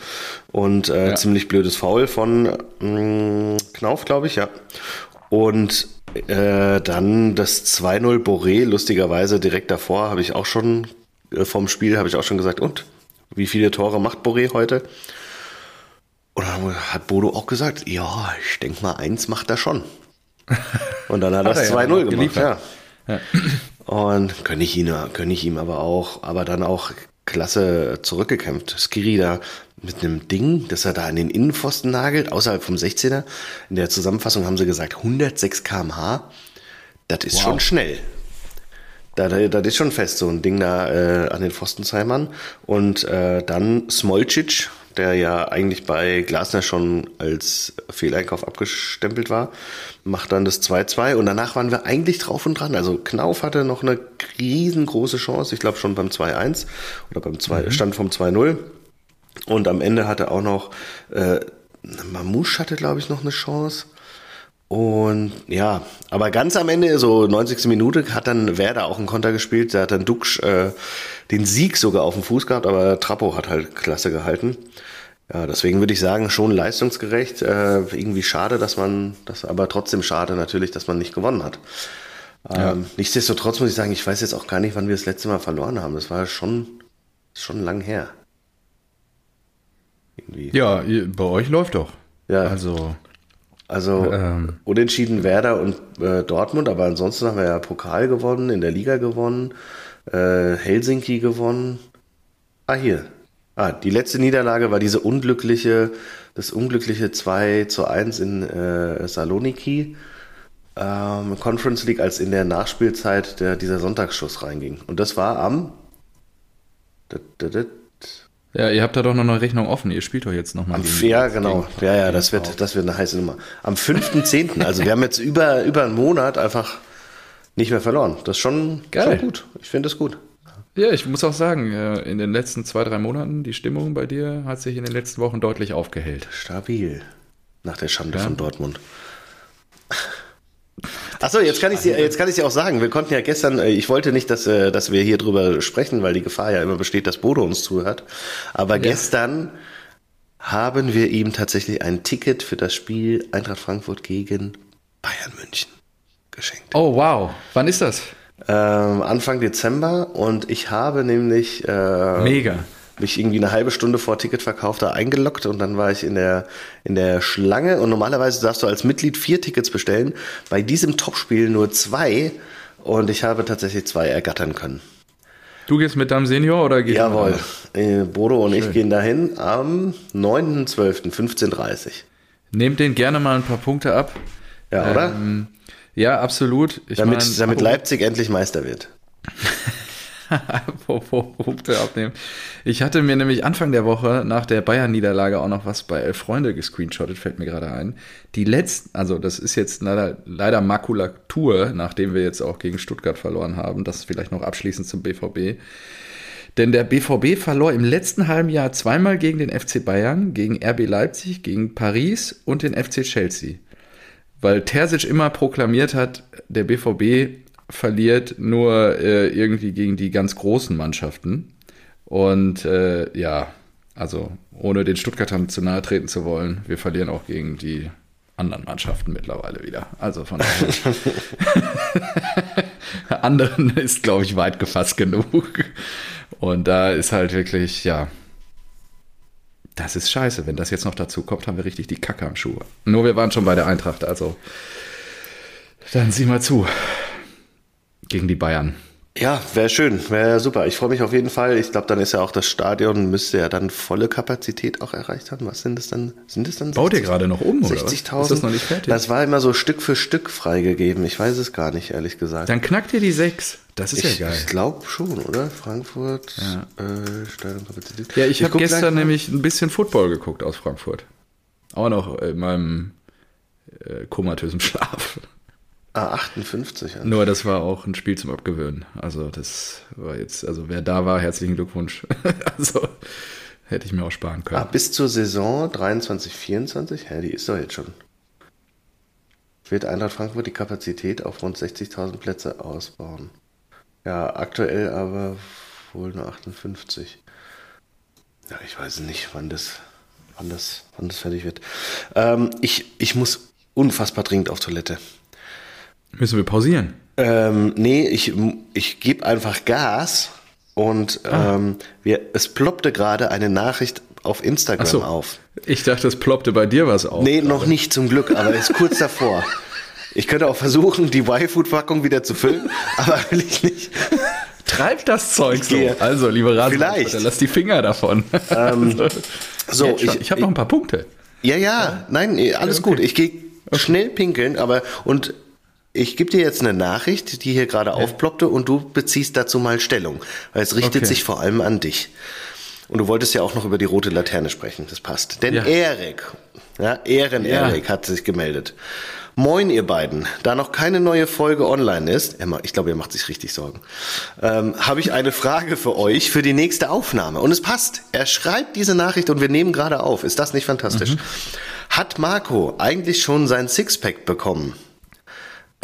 und äh, ja. ziemlich blödes Foul von mh, mm, Knauf, glaube ich, ja. Und äh, dann das 2-0 Boré, lustigerweise direkt davor, habe ich auch schon, äh, vom Spiel habe ich auch schon gesagt, und wie viele Tore macht Boré heute? Und dann hat Bodo auch gesagt, ja, ich denke mal, eins macht er schon. Und dann hat er das 2-0 ja, gemacht, ja. ja. Und kann ich, ihn, kann ich ihm aber auch, aber dann auch klasse zurückgekämpft. Skiri da mit einem Ding, das er da an den Innenpfosten nagelt, außerhalb vom 16er. In der Zusammenfassung haben sie gesagt 106 km/h. Das ist wow. schon schnell. Da, das ist schon fest, so ein Ding da äh, an den Pfostenzeimern. Und äh, dann Smolcic, der ja eigentlich bei Glasner schon als Fehleinkauf abgestempelt war, macht dann das 2-2 und danach waren wir eigentlich drauf und dran. Also Knauf hatte noch eine riesengroße Chance, ich glaube schon beim 2-1 oder beim 2, mhm. Stand vom 2-0. Und am Ende hatte auch noch, äh, Mamouche hatte glaube ich noch eine Chance. Und ja, aber ganz am Ende, so 90. Minute, hat dann Werder auch einen Konter gespielt. Da hat dann Duxch äh, den Sieg sogar auf dem Fuß gehabt, aber Trappo hat halt klasse gehalten. Ja, deswegen würde ich sagen, schon leistungsgerecht. Äh, irgendwie schade, dass man, das aber trotzdem schade natürlich, dass man nicht gewonnen hat. Ja. Ähm, nichtsdestotrotz muss ich sagen, ich weiß jetzt auch gar nicht, wann wir das letzte Mal verloren haben. Das war schon, schon lang her. Irgendwie. Ja, bei euch läuft doch. Ja. Also. Also ähm. unentschieden Werder und äh, Dortmund, aber ansonsten haben wir ja Pokal gewonnen, in der Liga gewonnen, äh, Helsinki gewonnen. Ah, hier. Ah, die letzte Niederlage war diese unglückliche, das unglückliche 2 zu 1 in äh, Saloniki. Ähm, Conference League, als in der Nachspielzeit der, dieser Sonntagsschuss reinging. Und das war am ja, ihr habt da doch noch eine Rechnung offen. Ihr spielt doch jetzt nochmal. Ja, genau. Ja, ja, das wird, das wird eine heiße Nummer. Am 5.10. also wir haben jetzt über, über einen Monat einfach nicht mehr verloren. Das ist schon, Geil. schon gut. Ich finde das gut. Ja, ich muss auch sagen, äh, in den letzten zwei, drei Monaten, die Stimmung bei dir hat sich in den letzten Wochen deutlich aufgehellt. Stabil. Nach der Schande ja. von Dortmund. Achso, jetzt kann ich dir, jetzt kann ich dir auch sagen, wir konnten ja gestern, äh, ich wollte nicht, dass, äh, dass wir hier drüber sprechen, weil die Gefahr ja immer besteht, dass Bodo uns zuhört. Aber ja. gestern haben wir ihm tatsächlich ein Ticket für das Spiel Eintracht Frankfurt gegen Bayern München geschenkt. Oh, wow. Wann ist das? Ähm, Anfang Dezember und ich habe nämlich äh, Mega mich irgendwie eine halbe Stunde vor Ticketverkauf da eingeloggt und dann war ich in der, in der Schlange und normalerweise darfst du als Mitglied vier Tickets bestellen. Bei diesem Topspiel nur zwei und ich habe tatsächlich zwei ergattern können. Du gehst mit deinem Senior oder gehst Jawohl. Äh, Bodo und Schön. ich gehen dahin am 9.12.15.30 Nehmt den gerne mal ein paar Punkte ab. Ja, oder? Ähm, ja, absolut. Ich damit, mein, damit Leipzig endlich Meister wird. Punkte abnehmen. Ich hatte mir nämlich Anfang der Woche nach der Bayern-Niederlage auch noch was bei Elf Freunde gescreenshottet, fällt mir gerade ein. Die letzten, also das ist jetzt leider, leider Makulatur, nachdem wir jetzt auch gegen Stuttgart verloren haben. Das vielleicht noch abschließend zum BVB. Denn der BVB verlor im letzten halben Jahr zweimal gegen den FC Bayern, gegen RB Leipzig, gegen Paris und den FC Chelsea. Weil Terzic immer proklamiert hat, der BVB verliert nur äh, irgendwie gegen die ganz großen Mannschaften. Und äh, ja, also ohne den Stuttgartern zu nahe treten zu wollen, wir verlieren auch gegen die anderen Mannschaften mittlerweile wieder. Also von anderen ist, glaube ich, weit gefasst genug. Und da ist halt wirklich, ja, das ist scheiße. Wenn das jetzt noch dazu kommt, haben wir richtig die Kacke am Schuh. Nur wir waren schon bei der Eintracht, also dann sieh mal zu gegen die Bayern. Ja, wäre schön, wäre super. Ich freue mich auf jeden Fall. Ich glaube, dann ist ja auch das Stadion, müsste ja dann volle Kapazität auch erreicht haben. Was sind das dann? Sind das dann Baut ihr gerade noch um, 60.000? Ist das noch nicht fertig? Das war immer so Stück für Stück freigegeben. Ich weiß es gar nicht, ehrlich gesagt. Dann knackt ihr die sechs. Das ist ich, ja geil. Ich glaube schon, oder? Frankfurt, ja. äh, Stadionkapazität. Ja, ich, ich habe gestern nämlich ein bisschen Football geguckt aus Frankfurt. Auch noch in meinem äh, komatösen Schlaf. Ah, 58. Ja. Nur das war auch ein Spiel zum Abgewöhnen. Also das war jetzt, also wer da war, herzlichen Glückwunsch. also hätte ich mir auch sparen können. Ah, bis zur Saison 23, 24? Hä, die ist doch jetzt schon. Wird Eintracht Frankfurt die Kapazität auf rund 60.000 Plätze ausbauen. Ja, aktuell aber wohl nur 58. Ja, ich weiß nicht, wann das, wann das, wann das fertig wird. Ähm, ich, ich muss unfassbar dringend auf Toilette. Müssen wir pausieren? Ähm, nee, ich, ich gebe einfach Gas und ah. ähm, wir, es ploppte gerade eine Nachricht auf Instagram so. auf. Ich dachte, es ploppte bei dir was auf. Nee, gerade. noch nicht zum Glück, aber ist kurz davor. Ich könnte auch versuchen, die Y-Food-Packung wieder zu füllen, aber will ich nicht. Treibt das Zeug so. Also, liebe Rasen, Vielleicht. lass die Finger davon. Ähm, so, ich, ich habe noch ein paar Punkte. Ja, ja, nein, alles okay. gut. Ich gehe okay. schnell pinkeln, aber und ich gebe dir jetzt eine Nachricht, die hier gerade ja. aufploppte und du beziehst dazu mal Stellung, weil es richtet okay. sich vor allem an dich. Und du wolltest ja auch noch über die rote Laterne sprechen, das passt. Denn ja. Erik, ja, Ehren-Erik ja. hat sich gemeldet. Moin, ihr beiden. Da noch keine neue Folge online ist, ich glaube, ihr macht sich richtig Sorgen, ähm, habe ich eine Frage für euch für die nächste Aufnahme. Und es passt. Er schreibt diese Nachricht und wir nehmen gerade auf. Ist das nicht fantastisch? Mhm. Hat Marco eigentlich schon sein Sixpack bekommen?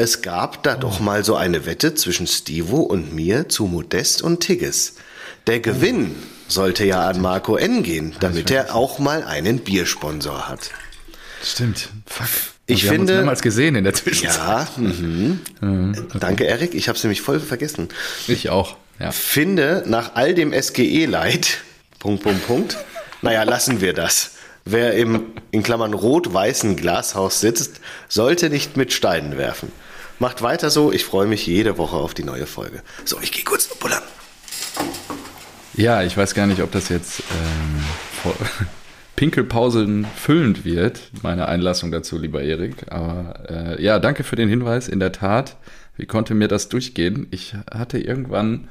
Es gab da doch mal so eine Wette zwischen Stivo und mir zu Modest und Tigges. Der Gewinn sollte ja an Marco N gehen, damit er auch mal einen Biersponsor hat. Stimmt. Fuck. Ich wir haben finde- uns mehrmals gesehen in der Zwischenzeit. Ja, mhm. danke Erik, ich habe es nämlich voll vergessen. Ich auch. Ja. Finde nach all dem SGE-Leid, Punkt, Punkt, Punkt, naja, lassen wir das. Wer im, in Klammern rot-weißen Glashaus sitzt, sollte nicht mit Steinen werfen. Macht weiter so, ich freue mich jede Woche auf die neue Folge. So, ich gehe kurz bullern. Ja, ich weiß gar nicht, ob das jetzt ähm, Pinkelpausen füllend wird, meine Einlassung dazu, lieber Erik. Aber äh, ja, danke für den Hinweis. In der Tat, wie konnte mir das durchgehen? Ich hatte irgendwann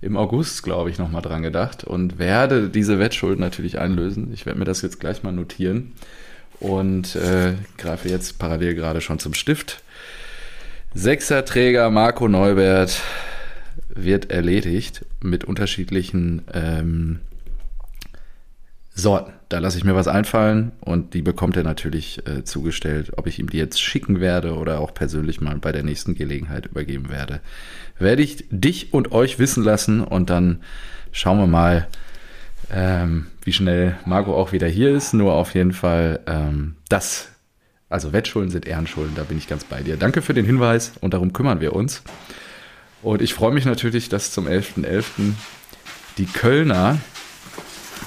im August, glaube ich, nochmal dran gedacht und werde diese Wettschuld natürlich einlösen. Ich werde mir das jetzt gleich mal notieren und äh, greife jetzt parallel gerade schon zum Stift. Sechserträger Marco Neubert wird erledigt mit unterschiedlichen ähm, Sorten. Da lasse ich mir was einfallen und die bekommt er natürlich äh, zugestellt. Ob ich ihm die jetzt schicken werde oder auch persönlich mal bei der nächsten Gelegenheit übergeben werde, werde ich dich und euch wissen lassen und dann schauen wir mal, ähm, wie schnell Marco auch wieder hier ist. Nur auf jeden Fall ähm, das. Also Wettschulden sind Ehrenschulden, da bin ich ganz bei dir. Danke für den Hinweis und darum kümmern wir uns. Und ich freue mich natürlich, dass zum 11.11. die Kölner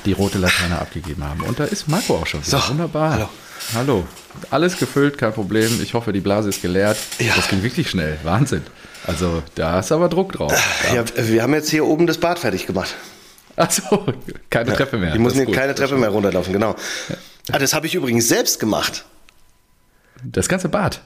die rote Laterne abgegeben haben. Und da ist Marco auch schon. wieder. So, Wunderbar. hallo. Hallo. Alles gefüllt, kein Problem. Ich hoffe, die Blase ist geleert. Ja. Das ging wirklich schnell. Wahnsinn. Also da ist aber Druck drauf. Ja, wir haben jetzt hier oben das Bad fertig gemacht. Achso, keine Treppe mehr. Die müssen Das gut. keine Treppe mehr runterlaufen, genau. Ah, das habe ich übrigens selbst gemacht. Das ganze Bad.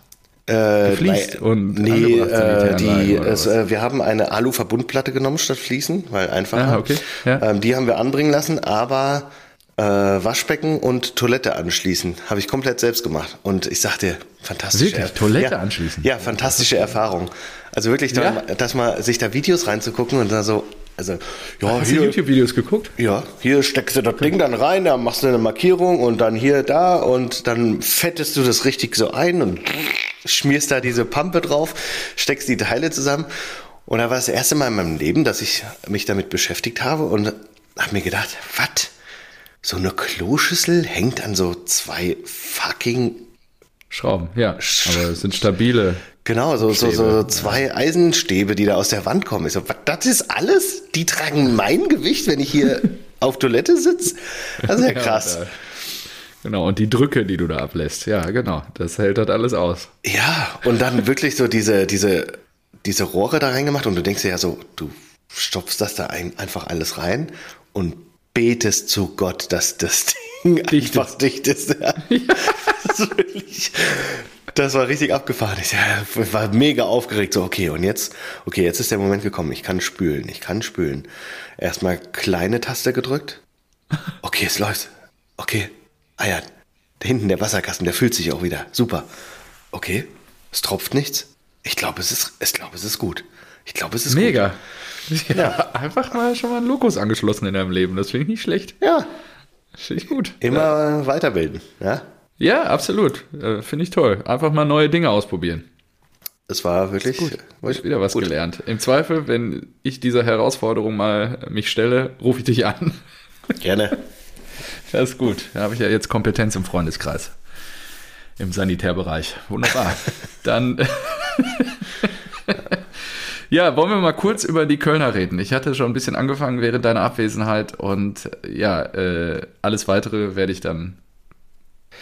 Äh, nein, und nee, äh, die, es, äh, wir haben eine Alu-Verbundplatte genommen statt Fließen, weil einfacher. Ah, okay, ja. Ähm, die haben wir anbringen lassen, aber äh, Waschbecken und Toilette anschließen habe ich komplett selbst gemacht. Und ich sagte, fantastische Wirklich? Er- Toilette ja, anschließen? Ja, fantastische Erfahrung. Also wirklich, da, Ja? dass mal sich da Videos reinzugucken und da so, also ja, Hast du hier, YouTube-Videos geguckt? ja, hier steckst du das Ding dann rein, da machst du eine Markierung und dann hier, da und dann fettest du das richtig so ein und schmierst da diese Pampe drauf, steckst die Teile zusammen. Und da war das erste Mal in meinem Leben, dass ich mich damit beschäftigt habe und habe mir gedacht, was? So eine Kloschüssel hängt an so zwei fucking, Schrauben, ja. Aber es sind stabile. Genau, so, so, so zwei Eisenstäbe, die da aus der Wand kommen. Ich so, was, das ist alles? Die tragen mein Gewicht, wenn ich hier auf Toilette sitze? Das ist ja krass. da- Genau, und die Drücke, die du da ablässt. Ja, genau. Das hält das alles aus. Ja, und dann wirklich so diese, diese, diese Rohre da reingemacht und du denkst dir ja so, du stopfst das da ein, einfach alles rein und betest zu Gott, dass das Ding Dicht einfach dicht ist. Ja. Das, ist wirklich, das war richtig abgefahren. Ich ja, war mega aufgeregt. So, okay, und jetzt, okay, jetzt ist der Moment gekommen. Ich kann spülen, ich kann spülen. Erstmal kleine Taste gedrückt. Okay, es läuft. Okay. Ah ja, da hinten der Wasserkasten, der füllt sich auch wieder. Super. Okay, es tropft nichts. Ich glaube, es ist, ich glaube, es ist gut. Ich glaube, es ist Mega. gut. Ja, einfach mal schon mal einen Lokus angeschlossen in deinem Leben. Das finde ich nicht schlecht. Ja, Finde ich gut. immer weiterbilden. Ja, Ja, absolut. Äh, finde ich toll. Einfach mal neue Dinge ausprobieren. es war wirklich ich wieder was gelernt. Im Zweifel, wenn ich dieser Herausforderung mal mich stelle, rufe ich dich an. Gerne. Das ist gut. Da habe ich ja jetzt Kompetenz im Freundeskreis. Im Sanitärbereich. Wunderbar. Dann. ja, wollen wir mal kurz über die Kölner reden. Ich hatte schon ein bisschen angefangen während deiner Abwesenheit und ja, äh, alles weitere werde ich dann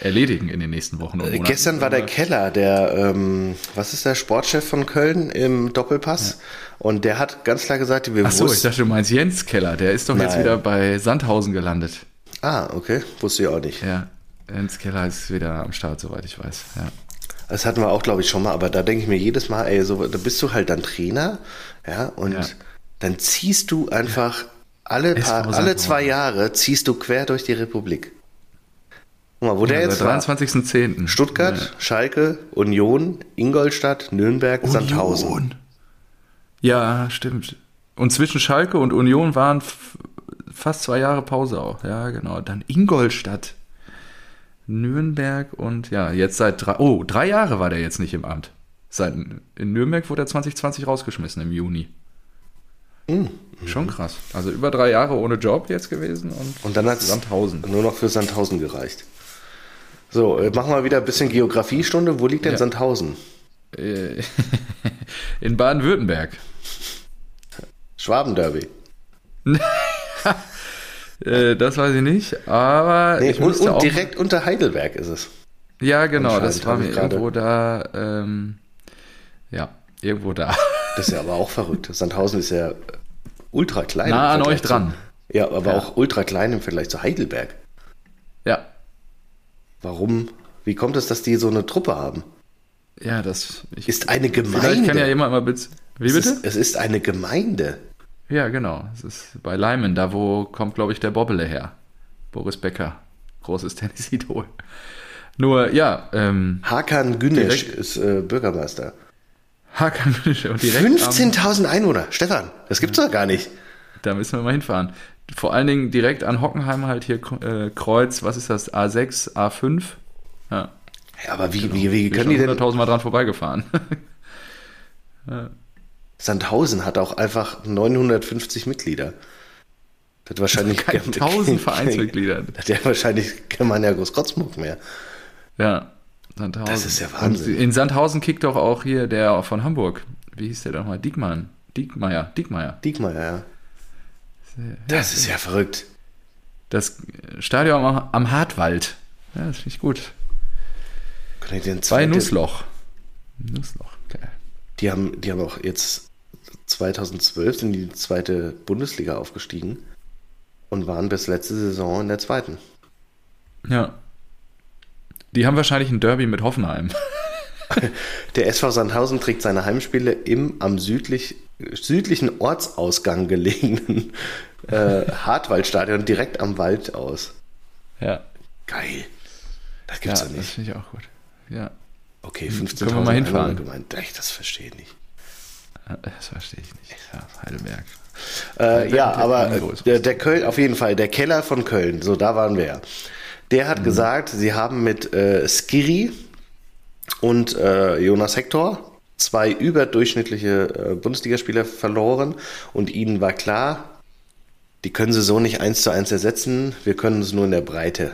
erledigen in den nächsten Wochen und Monaten. Gestern war der Keller, der, ähm, was ist der Sportchef von Köln im Doppelpass? Und der hat ganz klar gesagt, wir Ach so, ich wussten. dachte, du meinst Jens Keller. Der ist doch jetzt Nein. wieder bei Sandhausen gelandet. Ah, okay, wusste ich auch nicht. Ja, Jens Keller ist wieder am Start, soweit ich weiß. Ja. Das hatten wir auch, glaube ich, schon mal, aber da denke ich mir jedes Mal, ey, so, da bist du halt dann Trainer, ja, und Ja. dann ziehst du einfach alle, paar, alle zwei Jahre ziehst du quer durch die Republik. Guck mal, wo der Ja, jetzt seit war. 23.10. Stuttgart, Schalke, Union, Ingolstadt, Nürnberg, Sandhausen. Union. Ja, stimmt. Und zwischen Schalke und Union waren fast zwei Jahre Pause auch. Ja, genau. Dann Ingolstadt. Nürnberg und ja, jetzt seit drei, oh, drei Jahre war der jetzt nicht im Amt. Seit, in Nürnberg wurde er 2020 rausgeschmissen im Juni. Mhm. Schon krass. Also über drei Jahre ohne Job jetzt gewesen und, und dann hat Sandhausen. Nur noch für Sandhausen gereicht. So, äh, machen wir wieder ein bisschen Geografiestunde. Wo liegt denn ja. Sandhausen? Äh, in Baden-Württemberg. Schwabenderby. Äh, das weiß ich nicht, aber. Nee, und, und direkt unter Heidelberg ist es. Ja, genau, das war mir irgendwo da. Ähm, ja, irgendwo da. Das ist ja aber auch verrückt. Sandhausen ist ja ultra klein. Nah an euch dran. Zu, ja, aber ja. auch ultra klein im Vergleich zu Heidelberg. Ja. Warum? Wie kommt es, dass die so eine Truppe haben? Ja, das ich, ist eine Gemeinde. Vielleicht kann ja jemand mal Wie bitte? Es ist, es ist eine Gemeinde. Ja, genau. Es ist bei Leimen, da wo kommt, glaube ich, der Bobbele her. Boris Becker, großes Tennisidol. Nur, ja. Ähm, Hakan Güneş ist äh, Bürgermeister. Hakan Güneş. 15.000 Einwohner. Stefan, das gibt's doch gar nicht. Da müssen wir mal hinfahren. Vor allen Dingen direkt an Hockenheim halt hier äh, Kreuz, was ist das, A6, A5? Ja. ja aber wie, genau. wie, wie können die denn... 100.000 Mal dran vorbeigefahren. ja. Sandhausen hat auch einfach 950 Mitglieder. Das hat wahrscheinlich keine 1000 Vereinsmitglieder. Hat ja wahrscheinlich kann man ja Großkotzmuck mehr. Ja, Sandhausen. Das ist ja Wahnsinn. Und in Sandhausen kickt doch auch hier der von Hamburg. Wie hieß der doch mal? Diekmann. Diekmeier. Diekmeier. Diekmeier, ja. Das ist ja verrückt. Das Stadion am, am Hartwald. Ja, das finde ich gut. Bei Nussloch. Nussloch, geil. Die haben, die haben auch jetzt 2012 in die zweite Bundesliga aufgestiegen und waren bis letzte Saison in der zweiten. Ja. Die haben wahrscheinlich ein Derby mit Hoffenheim. Der SV Sandhausen trägt seine Heimspiele im am südlich, südlichen Ortsausgang gelegenen äh, Hartwaldstadion direkt am Wald aus. Ja. Geil. Das gibt's ja, ja nicht. Das finde ich auch gut. Ja. Okay, 15.000 Können wir mal hinfahren. gemeint. Das verstehe ich nicht. Das verstehe ich nicht. Ja, Heidelberg. Äh, ja, aber der, der, Köln, auf jeden Fall, der Keller von Köln, so da waren wir ja. Der hat mhm. gesagt, sie haben mit äh, Skiri und äh, Jonas Hector zwei überdurchschnittliche äh, Bundesligaspieler verloren und ihnen war klar, die können sie so nicht eins zu eins ersetzen, wir können es nur in der Breite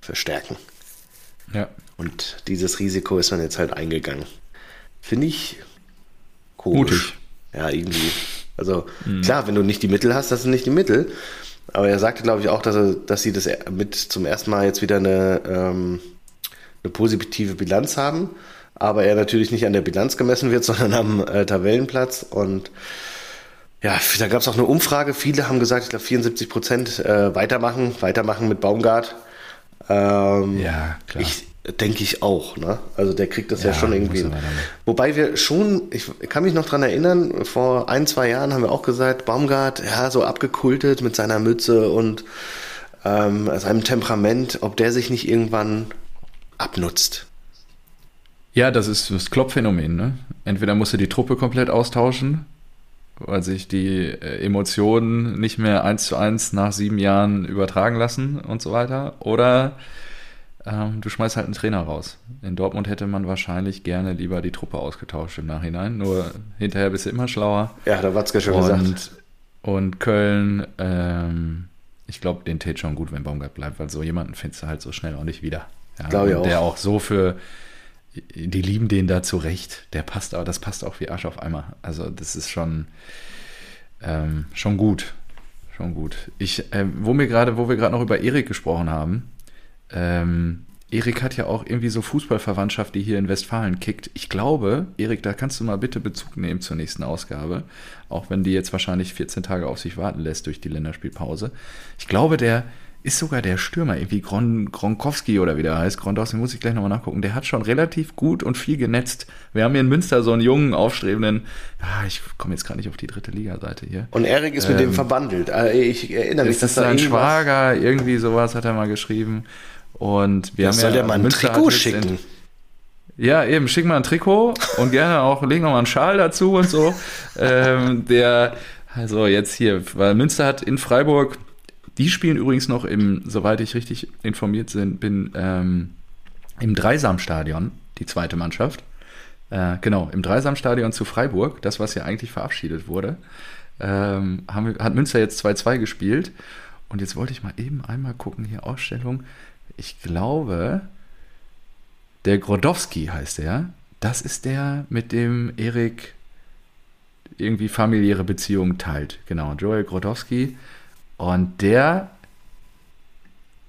verstärken. Ja. Und dieses Risiko ist man jetzt halt eingegangen. Finde ich komisch. Mutig. Ja, irgendwie. Also mhm. klar, wenn du nicht die Mittel hast, das sind nicht die Mittel. Aber er sagte, glaube ich, auch, dass, er, dass sie das mit zum ersten Mal jetzt wieder eine, ähm, eine positive Bilanz haben. Aber er natürlich nicht an der Bilanz gemessen wird, sondern am äh, Tabellenplatz. Und ja, da gab es auch eine Umfrage. Viele haben gesagt, ich glaube 74 Prozent äh, weitermachen, weitermachen mit Baumgart. Ähm, ja, klar. Ich, denke ich auch. Ne? Also der kriegt das ja, ja schon irgendwie. Wobei wir schon, ich kann mich noch dran erinnern, vor ein, zwei Jahren haben wir auch gesagt, Baumgart, ja, so abgekultet mit seiner Mütze und ähm, seinem Temperament, ob der sich nicht irgendwann abnutzt. Ja, das ist das Klopp-Phänomen. Ne? Entweder musst du die Truppe komplett austauschen, weil sich die äh, Emotionen nicht mehr eins zu eins nach sieben Jahren übertragen lassen und so weiter, oder ähm, du schmeißt halt einen Trainer raus. In Dortmund hätte man wahrscheinlich gerne lieber die Truppe ausgetauscht im Nachhinein. Nur hinterher bist du immer schlauer. Ja, da Watzke schon und, gesagt. Und Köln, ähm, ich glaube, den tät schon gut, wenn Baumgart bleibt, weil so jemanden findest du halt so schnell auch nicht wieder. Ja, glaube ich auch. Der auch so für, die lieben den da zurecht. Der passt aber, das passt auch wie Arsch auf Eimer. Also das ist schon, ähm, schon gut. Schon gut. Ich, äh, wo mir gerade, wo wir gerade noch über Erik gesprochen haben, ähm, Erik hat ja auch irgendwie so Fußballverwandtschaft, die hier in Westfalen kickt. Ich glaube, Erik, da kannst du mal bitte Bezug nehmen zur nächsten Ausgabe, auch wenn die jetzt wahrscheinlich 14 Tage auf sich warten lässt durch die Länderspielpause. Ich glaube, der ist sogar der Stürmer, irgendwie Gron, Gronkowski oder wie der heißt. Gronkowski muss ich gleich nochmal nachgucken. Der hat schon relativ gut und viel genetzt. Wir haben hier in Münster so einen jungen, aufstrebenden, ah, ich komme jetzt gerade nicht auf die dritte Liga-Seite hier. Und Erik ist mit dem ähm, verbandelt. Äh, ich erinnere mich, dass da sein Schwager, irgendwie sowas hat er mal geschrieben. Und wir das haben soll ja der mal ein Trikot schicken. Ja, eben, schick mal ein Trikot und gerne auch, leg noch mal einen Schal dazu und so. ähm, der, also jetzt hier, weil Münster hat in Freiburg Die spielen übrigens noch im, soweit ich richtig informiert bin, ähm, im Dreisamstadion, die zweite Mannschaft. Äh, genau, im Dreisamstadion zu Freiburg, das, was ja eigentlich verabschiedet wurde, ähm, haben hat Münster jetzt 2-2 gespielt. Und jetzt wollte ich mal eben einmal gucken, hier Ausstellung. Ich glaube, der Grodowski heißt der. Das ist der, mit dem Erik irgendwie familiäre Beziehungen teilt. Genau, Joel Grodowski. Und der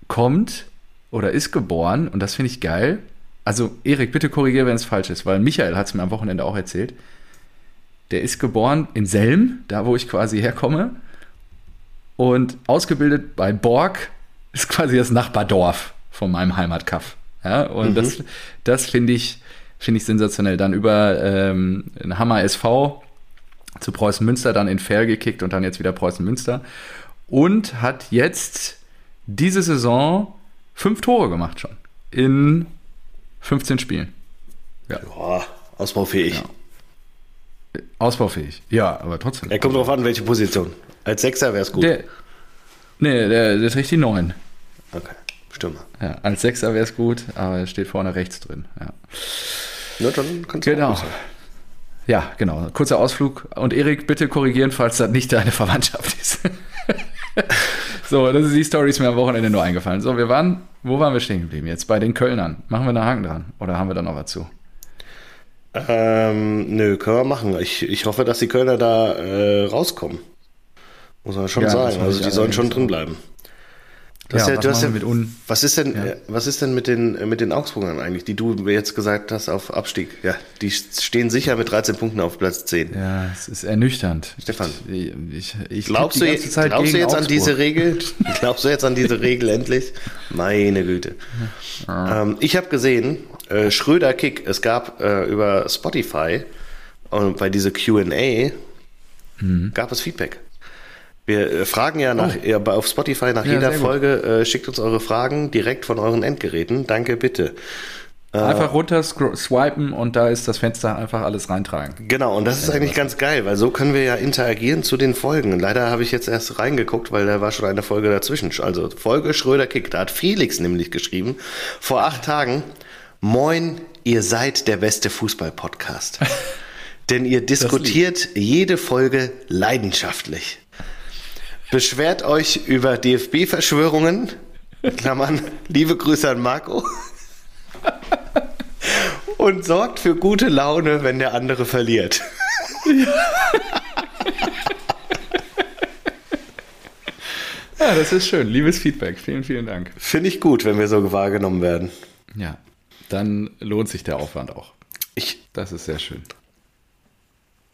kommt oder ist geboren, und das finde ich geil. Also, Erik, bitte korrigiere, wenn es falsch ist, weil Michael hat es mir am Wochenende auch erzählt. Der ist geboren in Selm, da wo ich quasi herkomme. Und ausgebildet bei Borg ist quasi das Nachbardorf von meinem Heimatkaff. Ja, und mhm. das, das finde ich, finde ich sensationell. Dann über ähm, Hammer SV zu Preußen Münster, dann in Fair gekickt und dann jetzt wieder Preußen Münster. Und hat jetzt diese Saison fünf Tore gemacht schon. In 15 Spielen. Ja. ja ausbaufähig. Ja. Ausbaufähig, ja, aber trotzdem. Er kommt drauf an, welche Position. Als Sechser wäre es gut. Der, nee, der, der trägt die Neun. Okay, Stürmer. Ja, als Sechser wäre es gut, aber er steht vorne rechts drin. Ja. Na, dann kannst du genau. Ja, genau. Kurzer Ausflug. Und Erik, bitte korrigieren, falls das nicht deine Verwandtschaft ist. so, das ist die Story, ist mir am Wochenende nur eingefallen. So, wir waren, wo waren wir stehen geblieben? Jetzt bei den Kölnern. Machen wir einen Haken dran? Oder haben wir da noch was zu? Ähm, nö, können wir machen. Ich, ich hoffe, dass die Kölner da äh, rauskommen. Muss man schon ja, sagen. Also die sollen schon drin bleiben. Das ja, ja, was, ja, was, ist denn, ja. was ist denn mit den, mit den Augsburgern eigentlich, die du jetzt gesagt hast auf Abstieg? Ja, die stehen sicher mit 13 Punkten auf Platz 10. Ja, es ist ernüchternd. Stefan, ich, ich, ich glaubst, du, glaubst du jetzt Augsburg. an diese Regel? glaubst du jetzt an diese Regel endlich? Meine Güte. Ähm, ich habe gesehen, äh, Schröder Kick, es gab äh, über Spotify und bei dieser Q&A mhm. gab es Feedback. Wir äh, fragen ja nach, oh. auf Spotify nach ja, jeder Folge, äh, schickt uns eure Fragen direkt von euren Endgeräten. Danke, bitte. Äh, einfach runter swipen und da ist das Fenster einfach alles reintragen. Genau, und das ist eigentlich ganz geil, weil so können wir ja interagieren zu den Folgen. Leider habe ich jetzt erst reingeguckt, weil da war schon eine Folge dazwischen. Also Folge Schröder Kick, da hat Felix nämlich geschrieben, vor acht Tagen, Moin, ihr seid der beste Fußball-Podcast. Denn ihr diskutiert jede Folge leidenschaftlich. Beschwert euch über DFB-Verschwörungen. Klammern, liebe Grüße an Marco. Und sorgt für gute Laune, wenn der andere verliert. Ja, das ist schön. Liebes Feedback. Vielen, vielen Dank. Finde ich gut, wenn wir so wahrgenommen werden. Ja, dann lohnt sich der Aufwand auch. Ich, das ist sehr schön.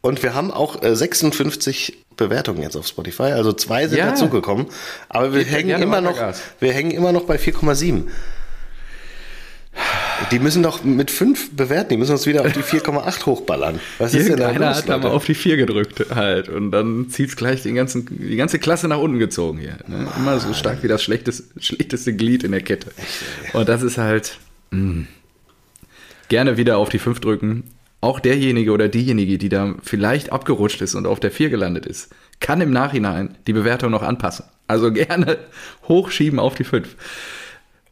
Und wir haben auch 56 äh, Bewertungen jetzt auf Spotify, also zwei sind ja. dazugekommen. Aber wir hängen immer noch, wir hängen immer noch bei 4,7. Die müssen doch mit 5 bewerten, die müssen uns wieder auf die 4,8 hochballern. Was ist denn da los, hat da mal auf die 4 gedrückt halt und dann zieht es gleich den ganzen, die ganze Klasse nach unten gezogen hier. Ne? Immer so stark wie das schlechteste, schlechteste Glied in der Kette. Und das ist halt mh. Hm. gerne wieder auf die 5 drücken auch derjenige oder diejenige, die da vielleicht abgerutscht ist und auf der 4 gelandet ist, kann im Nachhinein die Bewertung noch anpassen. Also gerne hochschieben auf die 5.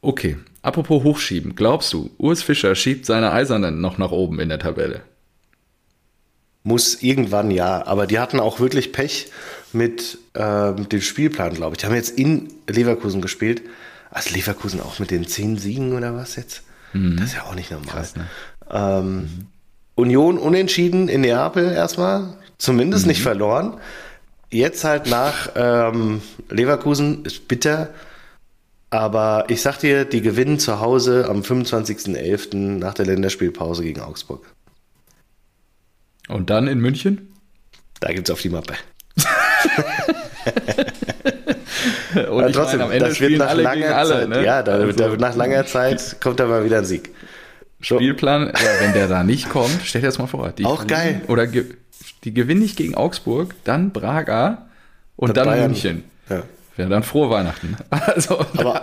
Okay, apropos hochschieben, glaubst du, Urs Fischer schiebt seine Eisernen noch nach oben in der Tabelle? Muss irgendwann ja, aber die hatten auch wirklich Pech mit ähm, dem Spielplan, glaube ich. Die haben jetzt in Leverkusen gespielt. Also Leverkusen auch mit den 10 Siegen oder was jetzt? Mhm. Das ist ja auch nicht normal. Krass, ne? ähm, mhm. Union unentschieden in Neapel erstmal, zumindest mhm. nicht verloren. Jetzt halt nach ähm, Leverkusen ist bitter. Aber ich sag dir, die gewinnen zu Hause am 25.11. nach der Länderspielpause gegen Augsburg. Und dann in München? Da gibt's auf die Mappe. Und ja, trotzdem, meine, am Ende das wird nach langer alle, Zeit, ne? ja, da, also, da, nach langer Zeit kommt da mal wieder ein Sieg. Spielplan, ja, wenn der da nicht kommt, stell dir das mal vor. Die Auch geil. Oder ge die gewinnen nicht gegen Augsburg, dann Braga und dann, dann München. Ja. ja, dann frohe Weihnachten. Also, Aber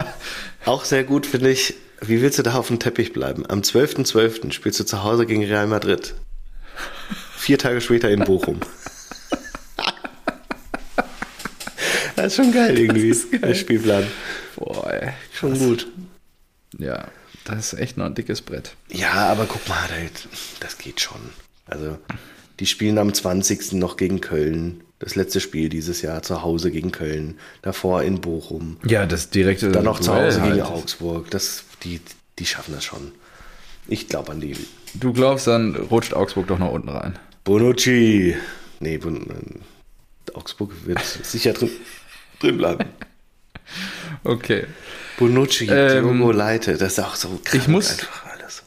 auch sehr gut finde ich, wie willst du da auf dem Teppich bleiben? Am 12.12. .12. spielst du zu Hause gegen Real Madrid. Vier Tage später in Bochum. ist schon geil irgendwie, geil. der Spielplan. Boah, ey, schon gut. Ja, das ist echt noch ein dickes Brett. Ja, aber guck mal, das geht schon. Also, die spielen am 20. noch gegen Köln. Das letzte Spiel dieses Jahr zu Hause gegen Köln. Davor in Bochum. Ja, das direkte. Dann noch zu Hause halt. gegen Augsburg. Das, die, die schaffen das schon. Ich glaube an die. Du glaubst, dann rutscht Augsburg doch noch unten rein. Bonucci. Nee, Bon Augsburg wird sicher drin, drin bleiben. Okay. Bonucci, ähm, Diogo Leite, das ist auch so krass ich muss, einfach alles.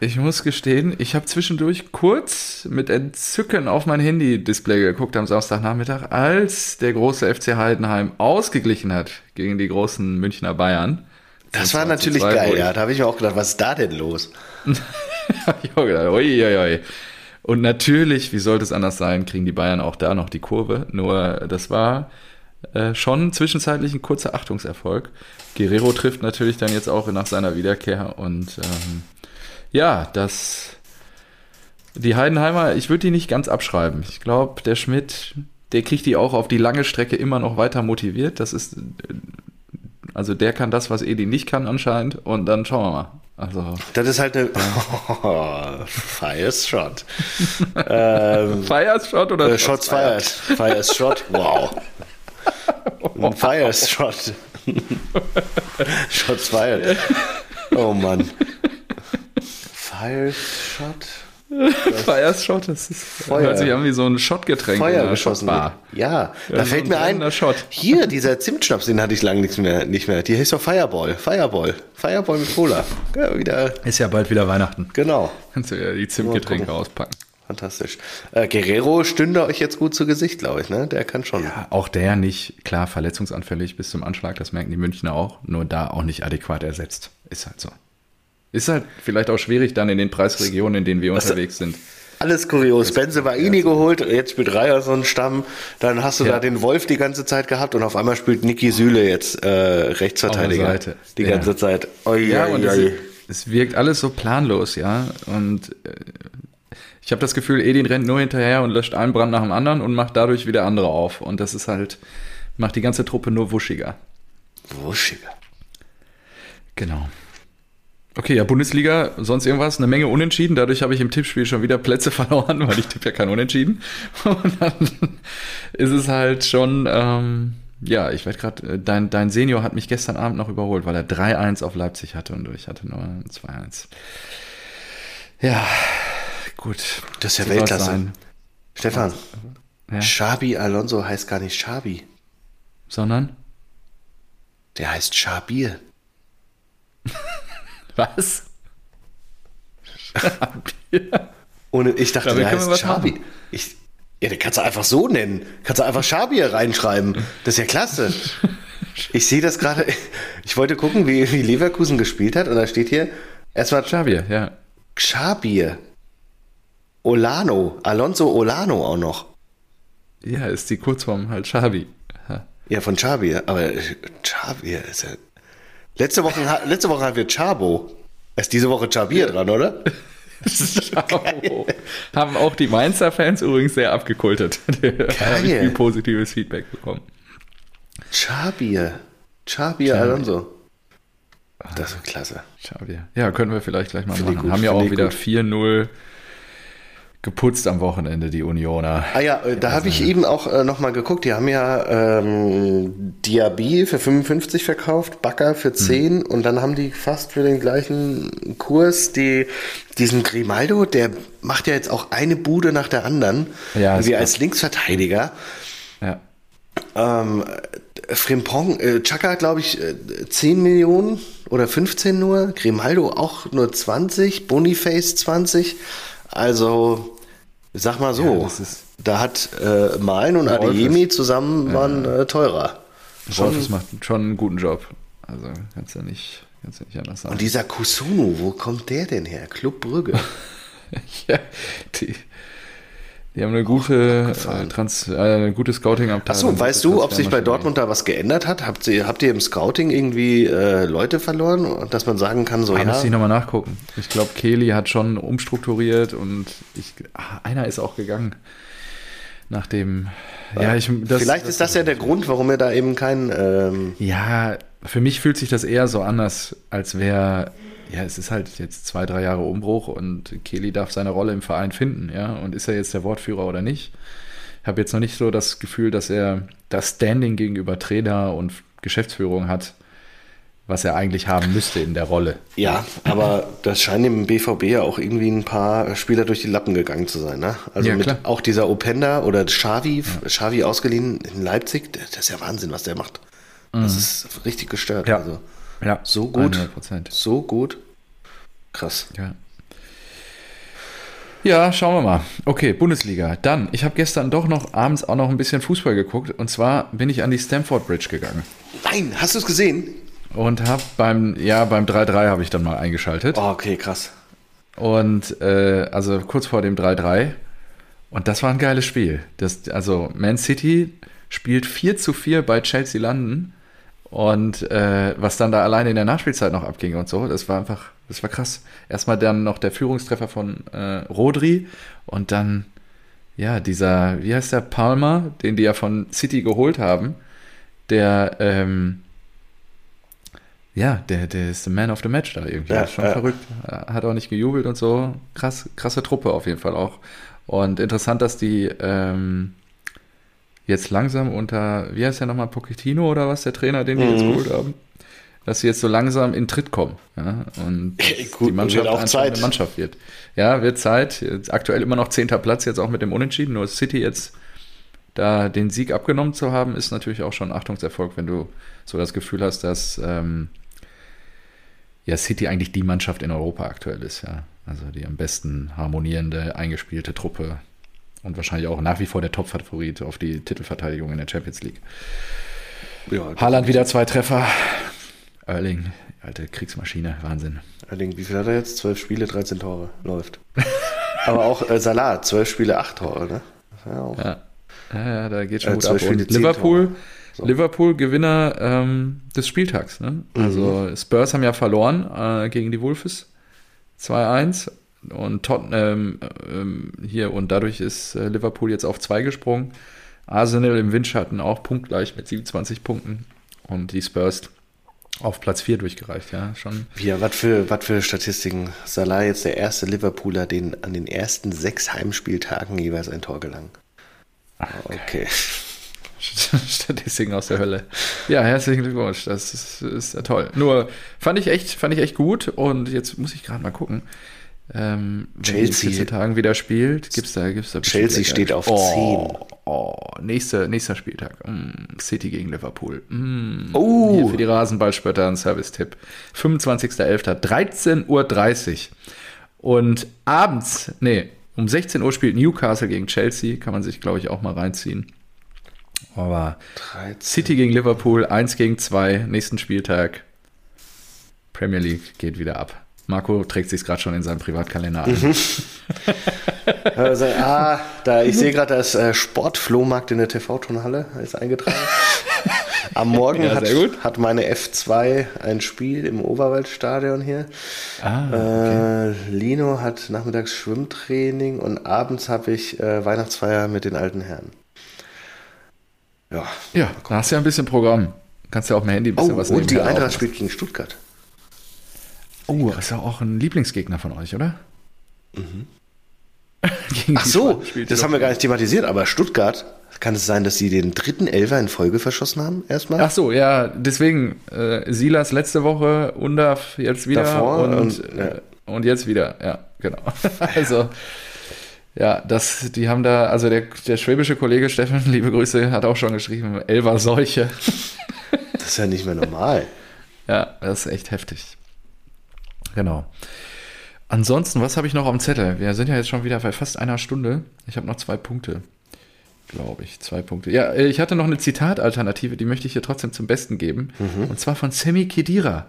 Ich muss gestehen, ich habe zwischendurch kurz mit Entzücken auf mein Handy-Display geguckt am Samstagnachmittag, als der große FC Heidenheim ausgeglichen hat gegen die großen Münchner Bayern. Das war natürlich geil, ja. Da habe ich mir auch gedacht, was ist da denn los? ich auch gedacht, ui, ui, ui. Und natürlich, wie sollte es anders sein, kriegen die Bayern auch da noch die Kurve. Nur das war äh, schon zwischenzeitlich ein kurzer Achtungserfolg. Guerrero trifft natürlich dann jetzt auch nach seiner Wiederkehr und ähm, ja, das die Heidenheimer, ich würde die nicht ganz abschreiben. Ich glaube, der Schmidt, der kriegt die auch auf die lange Strecke immer noch weiter motiviert. Das ist also der kann das, was Edi nicht kann anscheinend und dann schauen wir mal. Also, das ist halt eine oh, Fire Shot. ähm, Fire Shot oder äh, Shots fired? Fire Shot, wow. Ein Fire Shot. Shots fired. Oh Mann. Fire Shot. Fire Shot, das ist Feuer. hört sich an wie so ein Shotgetränk. Feuer geschossen. Ja, ja, da fällt mir ein, Shot. hier, dieser Zimtschnaps, den hatte ich lange nicht mehr, nicht mehr. Die heißt doch Fireball. Fireball. Fireball mit Cola. Ja, wieder. Ist ja bald wieder Weihnachten. Genau. Kannst du ja die Zimtgetränke auspacken. Fantastisch. Äh, Guerrero stünde euch jetzt gut zu Gesicht, glaube ich, ne? Der kann schon. Ja, auch der nicht, klar, verletzungsanfällig bis zum Anschlag, das merken die Münchner auch, nur da auch nicht adäquat ersetzt. Ist halt so. Ist halt vielleicht auch schwierig dann in den Preisregionen, in denen wir Was unterwegs sind. Alles kurios. Benze war Ini geholt, jetzt spielt Reier so einen Stamm. Dann hast du ja. da den Wolf die ganze Zeit gehabt und auf einmal spielt Niki Süle jetzt äh, Rechtsverteidiger. Die ganze ja. Zeit. Oi, ja, oi, und oi. Es, es, wirkt alles so planlos, ja. Und äh, ich habe das Gefühl, Edin rennt nur hinterher und löscht einen Brand nach dem anderen und macht dadurch wieder andere auf. Und das ist halt, macht die ganze Truppe nur wuschiger. Wuschiger. Genau. Okay, ja, Bundesliga, sonst irgendwas, eine Menge Unentschieden. Dadurch habe ich im Tippspiel schon wieder Plätze verloren, weil ich tippe ja kein Unentschieden. Und dann ist es halt schon, ähm, ja, ich werde gerade, äh, dein, dein Senior hat mich gestern Abend noch überholt, weil er 3-1 auf Leipzig hatte und ich hatte nur 2-1. Ja, gut. Das ist ja Weltklasse. Stefan, ja? Shabi Alonso heißt gar nicht Shabi. Sondern? Der heißt Shabir. Was? Ohne, ich dachte, der heißt Schabi. Ich, ja, den kannst du einfach so nennen. Kannst du einfach Schabir reinschreiben. Das ist ja klasse. Ich sehe das gerade. Ich wollte gucken, wie, wie Leverkusen gespielt hat. Und da steht hier erstmal Schabir, ja. Schabir. Olano. Alonso Olano auch noch. Ja, ist die Kurzform halt Schabi. Ja, von Schabir. Aber Schabir ist ja Letzte Woche, letzte Woche hatten wir Chabo. Ist diese Woche Chabir dran, oder? Haben auch die Mainzer-Fans übrigens sehr abgekultet. Geil. viel positives Feedback bekommen. Chabir. Chabir Alonso. Das ist klasse. Chabir. Ja, können wir vielleicht gleich mal Find machen. Gut, Haben ja auch wieder 4-0 geputzt am Wochenende, die Unioner. Ah ja, äh, da habe ich eben auch äh, nochmal geguckt. Die haben ja ähm, Diaby für 55 verkauft, Backer für 10 mhm. und dann haben die fast für den gleichen Kurs die, diesen Grimaldo, der macht ja jetzt auch eine Bude nach der anderen. Ja, wie als Linksverteidiger. Ja. Ähm, Frimpong, äh, Chaka, glaube ich, 10 äh, Millionen oder 15 nur. Grimaldo auch nur 20. Boniface 20. Also, sag mal so, ja, da hat äh, Malen und Adeyemi zusammen ja. waren äh, teurer. Wolfes macht schon einen guten Job. Also kannst du nicht, kannst du nicht anders sagen. Und dieser Kusunu, wo kommt der denn her? Club Brügge. ja, die, die haben eine gute, äh, Trans, äh, eine gute Scouting-Abteilung. Achso, weißt du, ob sich bei Dortmund da was geändert hat? Habt ihr, habt ihr im Scouting irgendwie äh, Leute verloren, dass man sagen kann, so ah, ja? Muss ich nochmal nachgucken. Ich glaube, Kelly hat schon umstrukturiert und ich, ach, einer ist auch gegangen. Nachdem, ja, ich, das, Vielleicht das, ist das ja der Grund, warum er da eben kein. Ähm ja, für mich fühlt sich das eher so anders, als wäre, ja, es ist halt jetzt zwei, drei Jahre Umbruch und Kelly darf seine Rolle im Verein finden, ja. Und ist er jetzt der Wortführer oder nicht? Ich habe jetzt noch nicht so das Gefühl, dass er das Standing gegenüber Trainer und Geschäftsführung hat, was er eigentlich haben müsste in der Rolle. Ja, aber das scheint dem BVB ja auch irgendwie ein paar Spieler durch die Lappen gegangen zu sein. Ne? Also ja, mit klar. auch dieser Openda oder Xavi, ja. Xavi ausgeliehen in Leipzig, das ist ja Wahnsinn, was der macht. Das mhm. ist richtig gestört. Ja. Also, ja. So gut. 100%. So gut. Krass. Ja. Ja, schauen wir mal. Okay, Bundesliga. Dann, ich habe gestern doch noch abends auch noch ein bisschen Fußball geguckt. Und zwar bin ich an die Stamford Bridge gegangen. Nein, hast du es gesehen? Und habe beim, ja, beim 3-3 habe ich dann mal eingeschaltet. Oh, okay, krass. Und äh, also kurz vor dem 3-3. Und das war ein geiles Spiel. Das, also Man City spielt 4 zu 4 bei Chelsea London. Und äh, was dann da alleine in der Nachspielzeit noch abging und so, das war einfach, das war krass. Erstmal dann noch der Führungstreffer von äh, Rodri und dann, ja, dieser, wie heißt der, Palmer, den die ja von City geholt haben, der, ähm, ja, der, der ist der Man of the Match da irgendwie. Ja, schon ja. verrückt. Hat auch nicht gejubelt und so. Krass, krasse Truppe auf jeden Fall auch. Und interessant, dass die ähm, jetzt langsam unter, wie heißt der nochmal, Pochettino oder was, der Trainer, den die mhm. jetzt geholt haben, dass sie jetzt so langsam in Tritt kommen. Ja? Und Gut, die Mannschaft auch Zeit. eine Mannschaft wird. Ja, wird Zeit. Jetzt aktuell immer noch zehnter Platz, jetzt auch mit dem Unentschieden. Nur City jetzt da den Sieg abgenommen zu haben, ist natürlich auch schon ein Achtungserfolg, wenn du so das Gefühl hast, dass ähm, ja City eigentlich die Mannschaft in Europa aktuell ist, ja. Also die am besten harmonierende, eingespielte Truppe und wahrscheinlich auch nach wie vor der Top-Favorit auf die Titelverteidigung in der Champions League. Ja, Haaland wieder zwei Treffer. Erling, alte Kriegsmaschine, Wahnsinn. Erling, wie viel hat er jetzt? Zwölf Spiele, 13 Tore. Läuft. Aber auch äh, Salah, zwölf Spiele, acht Tore, ne? Ja, ja. ja, ja da geht schon äh, gut ab. Und Liverpool, so. Liverpool Gewinner ähm, des Spieltags. Ne? Also mhm. Spurs haben ja verloren äh, gegen die Wolves 2-1 und Tottenham ähm, hier und dadurch ist äh, Liverpool jetzt auf 2 gesprungen. Arsenal im Windschatten auch punktgleich mit 27 Punkten und die Spurs auf Platz 4 durchgereicht, ja, schon. Ja, was für, was für Statistiken. Salah jetzt der erste Liverpooler, den an den ersten sechs Heimspieltagen jeweils ein Tor gelang. Ach, okay. Statistiken aus der Hölle. Ja, herzlichen Glückwunsch. Das ist, ist ja toll. Nur fand ich echt, fand ich echt gut und jetzt muss ich gerade mal gucken. Ähm, Chelsea. in 14 Tagen wieder spielt, gibt's da, gibt's da Chelsea steht auf oh, 10. Oh, nächster, nächster Spieltag. Mm, City gegen Liverpool. Mm, oh. Hier für die Rasenballspötter ein Service-Tipp. 25.11. 13.30 Uhr. Und abends, nee, um 16 Uhr spielt Newcastle gegen Chelsea. Kann man sich, glaube ich, auch mal reinziehen. Aber 13. City gegen Liverpool, 1 gegen 2, nächsten Spieltag. Premier League geht wieder ab. Marco trägt sich gerade schon in seinem Privatkalender ein. Mhm. also, ah, da, ich sehe gerade, das äh, Sportflohmarkt in der TV-Turnhalle ist eingetragen. Am Morgen ja, hat, hat, meine F2 ein Spiel im Oberwaldstadion hier. Ah, okay. äh, Lino hat nachmittags Schwimmtraining und abends habe ich äh, Weihnachtsfeier mit den alten Herren. Ja, ja da hast du ja ein bisschen Programm. Kannst ja auf dem Handy ein bisschen oh, was Und die Eintracht spielt gegen Stuttgart. Oh, ist ja auch ein Lieblingsgegner von euch, oder? Mhm. Ach so, das haben wir gar nicht thematisiert, aber Stuttgart, kann es sein, dass sie den dritten Elfer in Folge verschossen haben, erstmal? Ach so, ja, deswegen, äh, Silas letzte Woche, Undaf jetzt wieder Davor und, und, ja. äh, und jetzt wieder, ja, genau. also, ja, das, die haben da, also der, der schwäbische Kollege Steffen, liebe Grüße, hat auch schon geschrieben, Elfer Seuche. das ist ja nicht mehr normal. ja, das ist echt heftig. Genau. Ansonsten, was habe ich noch dem Zettel? Wir sind ja jetzt schon wieder bei fast einer Stunde. Ich habe noch zwei Punkte. Glaube ich, zwei Punkte. Ja, äh, ich hatte noch eine Zitatalternative, die möchte ich hier trotzdem zum Besten geben. Mhm. Und zwar von Semi Kedira,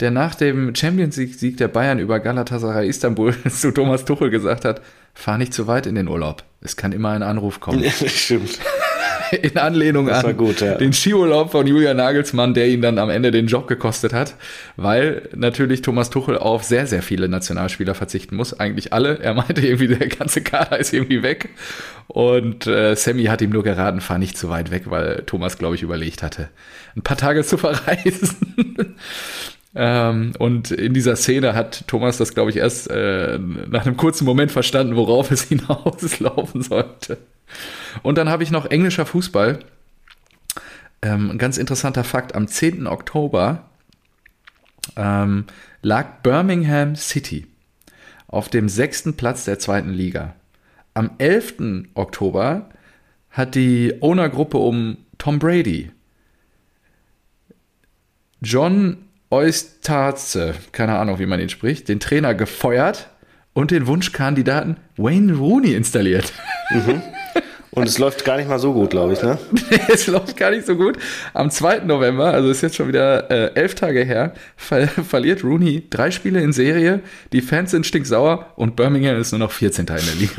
der nach dem Champions League-Sieg der Bayern über Galatasaray Istanbul zu Thomas Tuchel gesagt hat: Fahr nicht zu weit in den Urlaub. Es kann immer ein Anruf kommen. Ja, stimmt. in Anlehnung an gut, ja. den Skiurlaub von Julian Nagelsmann, der ihn dann am Ende den Job gekostet hat, weil natürlich Thomas Tuchel auf sehr, sehr viele Nationalspieler verzichten muss. Eigentlich alle. Er meinte irgendwie, der ganze Kader ist irgendwie weg. Und äh, Sammy hat ihm nur geraten, fahr nicht zu weit weg, weil Thomas, glaube ich, überlegt hatte, ein paar Tage zu verreisen. Ähm, und in dieser Szene hat Thomas das, glaube ich, erst äh, nach einem kurzen Moment verstanden, worauf es hinauslaufen sollte. Und dann habe ich noch englischer Fußball. Ähm, ein ganz interessanter Fakt: Am 10. Oktober ähm, lag Birmingham City auf dem sechsten Platz der zweiten Liga. Am 11. Oktober hat die Ownergruppe um Tom Brady John Oistaze, keine Ahnung, wie man ihn spricht, den Trainer gefeuert und den Wunschkandidaten Wayne Rooney installiert. Mhm. Und es läuft gar nicht mal so gut, glaube ich, ne? es läuft gar nicht so gut. Am 2. November, also ist jetzt schon wieder äh, elf Tage her, ver verliert Rooney drei Spiele in Serie, die Fans sind stinksauer und Birmingham ist nur noch 14. in der Liga.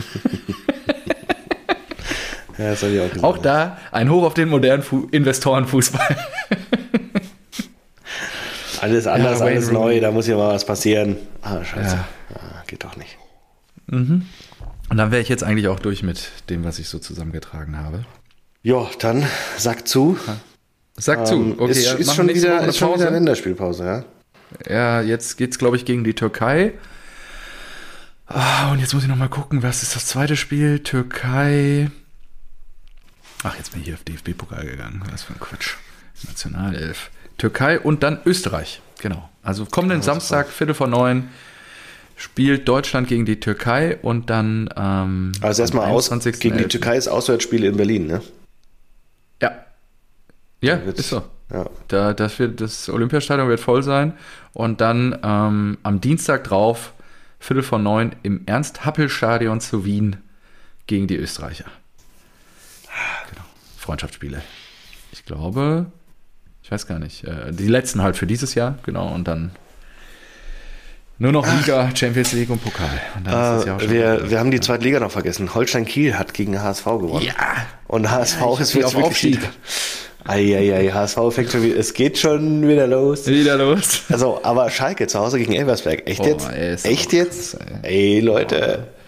ja, das ich auch, gesagt. auch da ein Hoch auf den modernen Fu Investorenfußball. Alles anders, ja, alles neu, da muss ja mal was passieren. Ah, scheiße. Ja. Ah, geht doch nicht. Mhm. Und dann wäre ich jetzt eigentlich auch durch mit dem, was ich so zusammengetragen habe. Ja, dann sag zu. Sag ähm, zu. Okay, ist, ja, ist schon, wieder, ist schon wieder Länderspielpause, ja? Ja, jetzt geht es, glaube ich, gegen die Türkei. Ah, und jetzt muss ich noch mal gucken, was ist das zweite Spiel? Türkei. Ach, jetzt bin ich hier auf DFB-Pokal gegangen. Was für ein Quatsch. Nationalelf. Türkei und dann Österreich. Genau. Also kommenden ja, Samstag, Viertel vor neun, spielt Deutschland gegen die Türkei und dann. Ähm, also erstmal aus. Gegen die Türkei ist Auswärtsspiel in Berlin, ne? Ja. Ja, ist so. Ja. Da, das, wird, das Olympiastadion wird voll sein. Und dann ähm, am Dienstag drauf, Viertel vor neun, im Ernst-Happel-Stadion zu Wien gegen die Österreicher. Genau. Freundschaftsspiele. Ich glaube, ich weiß gar nicht. Äh, die letzten halt für dieses Jahr, genau. Und dann nur noch Liga, Ach. Champions League und Pokal. Und äh, wir, wir haben die zweite Liga noch vergessen. Holstein Kiel hat gegen HSV gewonnen. Ja. Und HSV ja, ist jetzt auf Aufstieg. Eieiei, HSV fängt schon wieder, es geht schon wieder los. Wieder los. Also, aber Schalke zu Hause gegen Elversberg. Echt Boah, jetzt? Ey, Echt jetzt? Ey, Leute. Boah.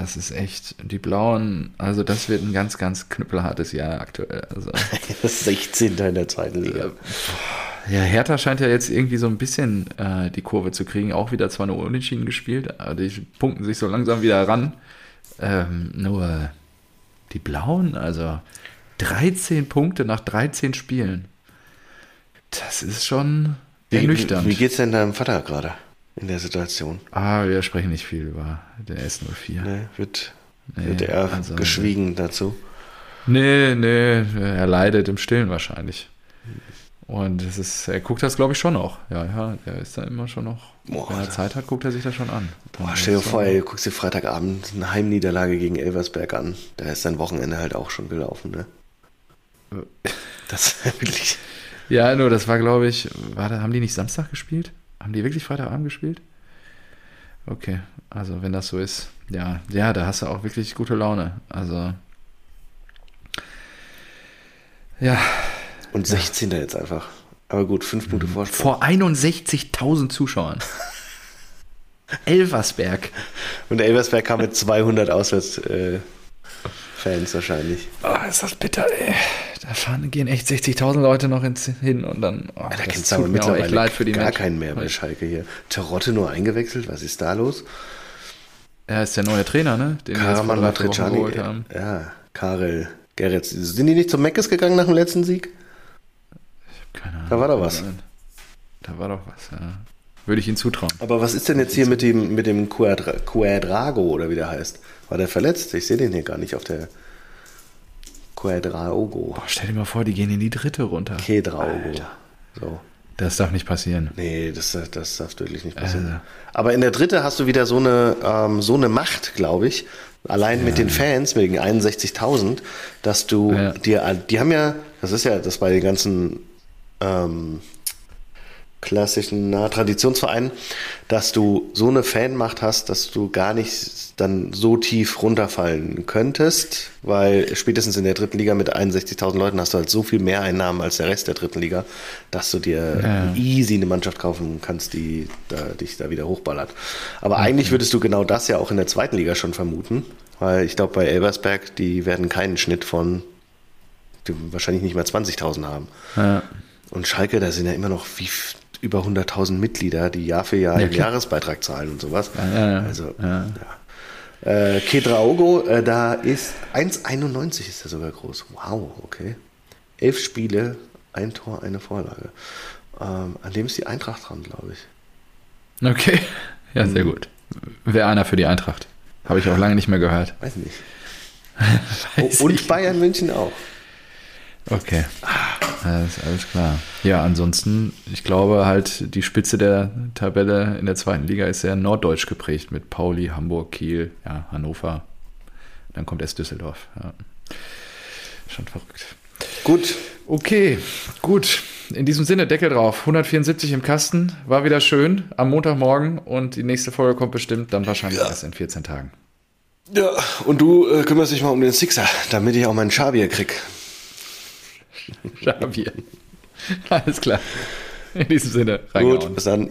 Das ist echt, die Blauen, also das wird ein ganz, ganz knüppelhartes Jahr aktuell. Also, das 16. in der zweiten Liga. Ja, Hertha scheint ja jetzt irgendwie so ein bisschen äh, die Kurve zu kriegen. Auch wieder zwar nur unentschieden gespielt, aber die punkten sich so langsam wieder ran. Ähm, nur die Blauen, also 13 Punkte nach 13 Spielen. Das ist schon ernüchternd. Wie, wie geht's denn deinem Vater gerade? In der Situation. Ah, wir sprechen nicht viel über den S04. Nee, wird, nee, wird er also, geschwiegen dazu? Nee, nee, er leidet im Stillen wahrscheinlich. Und es ist, er guckt das, glaube ich, schon noch. Ja, ja, er ist da immer schon noch. Boah, wenn er Zeit hat, guckt er sich das schon an. Boah, stell dir vor, ey, du guckst dir Freitagabend eine Heimniederlage gegen Elversberg an. Da ist dein Wochenende halt auch schon gelaufen, ne? Das wirklich. Ja, nur das war, glaube ich, war haben die nicht Samstag gespielt? Haben die wirklich Freitagabend gespielt? Okay, also wenn das so ist, ja, ja, da hast du auch wirklich gute Laune. Also ja. Und 16. Ja. jetzt einfach. Aber gut, fünf Punkte mhm. Vorsprung. Vor 61.000 Zuschauern. Elversberg. Und Elversberg kam mit 200 Auswärtsfans äh, wahrscheinlich. Oh, ist das bitter, ey. Da fahren, gehen echt 60.000 Leute noch ins, hin und dann. Oh, da kennst du aber mittlerweile echt leid für die gar Menschen. keinen mehr bei Schalke hier. Terotte nur eingewechselt, was ist da los? Er ist der neue Trainer, ne? Den Karaman Matriciani. Ja, Karel Gerrit. Sind die nicht zum Meckes gegangen nach dem letzten Sieg? Ich hab keine Ahnung. Da war doch was. Da war doch was, ja. Würde ich ihn zutrauen. Aber was ist denn jetzt hier mit dem, mit dem Quadra Quadrago oder wie der heißt? War der verletzt? Ich sehe den hier gar nicht auf der. Quadraogo. Boah, stell dir mal vor, die gehen in die dritte runter. Quadraogo. So. Das darf nicht passieren. Nee, das, das darf wirklich nicht passieren. Also. Aber in der dritte hast du wieder so eine, ähm, so eine Macht, glaube ich, allein ja. mit den Fans, wegen 61.000, dass du ja. dir, die haben ja, das ist ja das bei den ganzen ähm, klassischen na, Traditionsvereinen, dass du so eine Fanmacht hast, dass du gar nicht dann so tief runterfallen könntest, weil spätestens in der dritten Liga mit 61.000 Leuten hast du halt so viel mehr Einnahmen als der Rest der dritten Liga, dass du dir ja. easy eine Mannschaft kaufen kannst, die da, dich da wieder hochballert. Aber mhm. eigentlich würdest du genau das ja auch in der zweiten Liga schon vermuten, weil ich glaube bei Elversberg, die werden keinen Schnitt von wahrscheinlich nicht mehr 20.000 haben. Ja. Und Schalke, da sind ja immer noch wie über 100.000 Mitglieder, die Jahr für Jahr ja, einen Jahresbeitrag zahlen und sowas. Ja, ja, also, ja. Äh, Kedraogo, äh, da ist 1,91 ist er sogar groß. Wow, okay. Elf Spiele, ein Tor, eine Vorlage. Ähm, an dem ist die Eintracht dran, glaube ich. Okay, ja, sehr mhm. gut. Wäre einer für die Eintracht. Habe ich auch lange nicht mehr gehört. Weiß nicht. Weiß und ich. Bayern München auch. Okay. Alles, alles klar. Ja, ansonsten, ich glaube halt, die Spitze der Tabelle in der zweiten Liga ist sehr norddeutsch geprägt mit Pauli, Hamburg, Kiel, ja, Hannover. Dann kommt erst Düsseldorf. Ja. Schon verrückt. Gut. Okay, gut. In diesem Sinne, Deckel drauf. 174 im Kasten. War wieder schön am Montagmorgen und die nächste Folge kommt bestimmt dann wahrscheinlich ja. erst in 14 Tagen. Ja, und du äh, kümmerst dich mal um den Sixer, damit ich auch meinen Schabier krieg. Javier. Alles klar. In diesem Sinne, reingehauen. Gut, bis dann.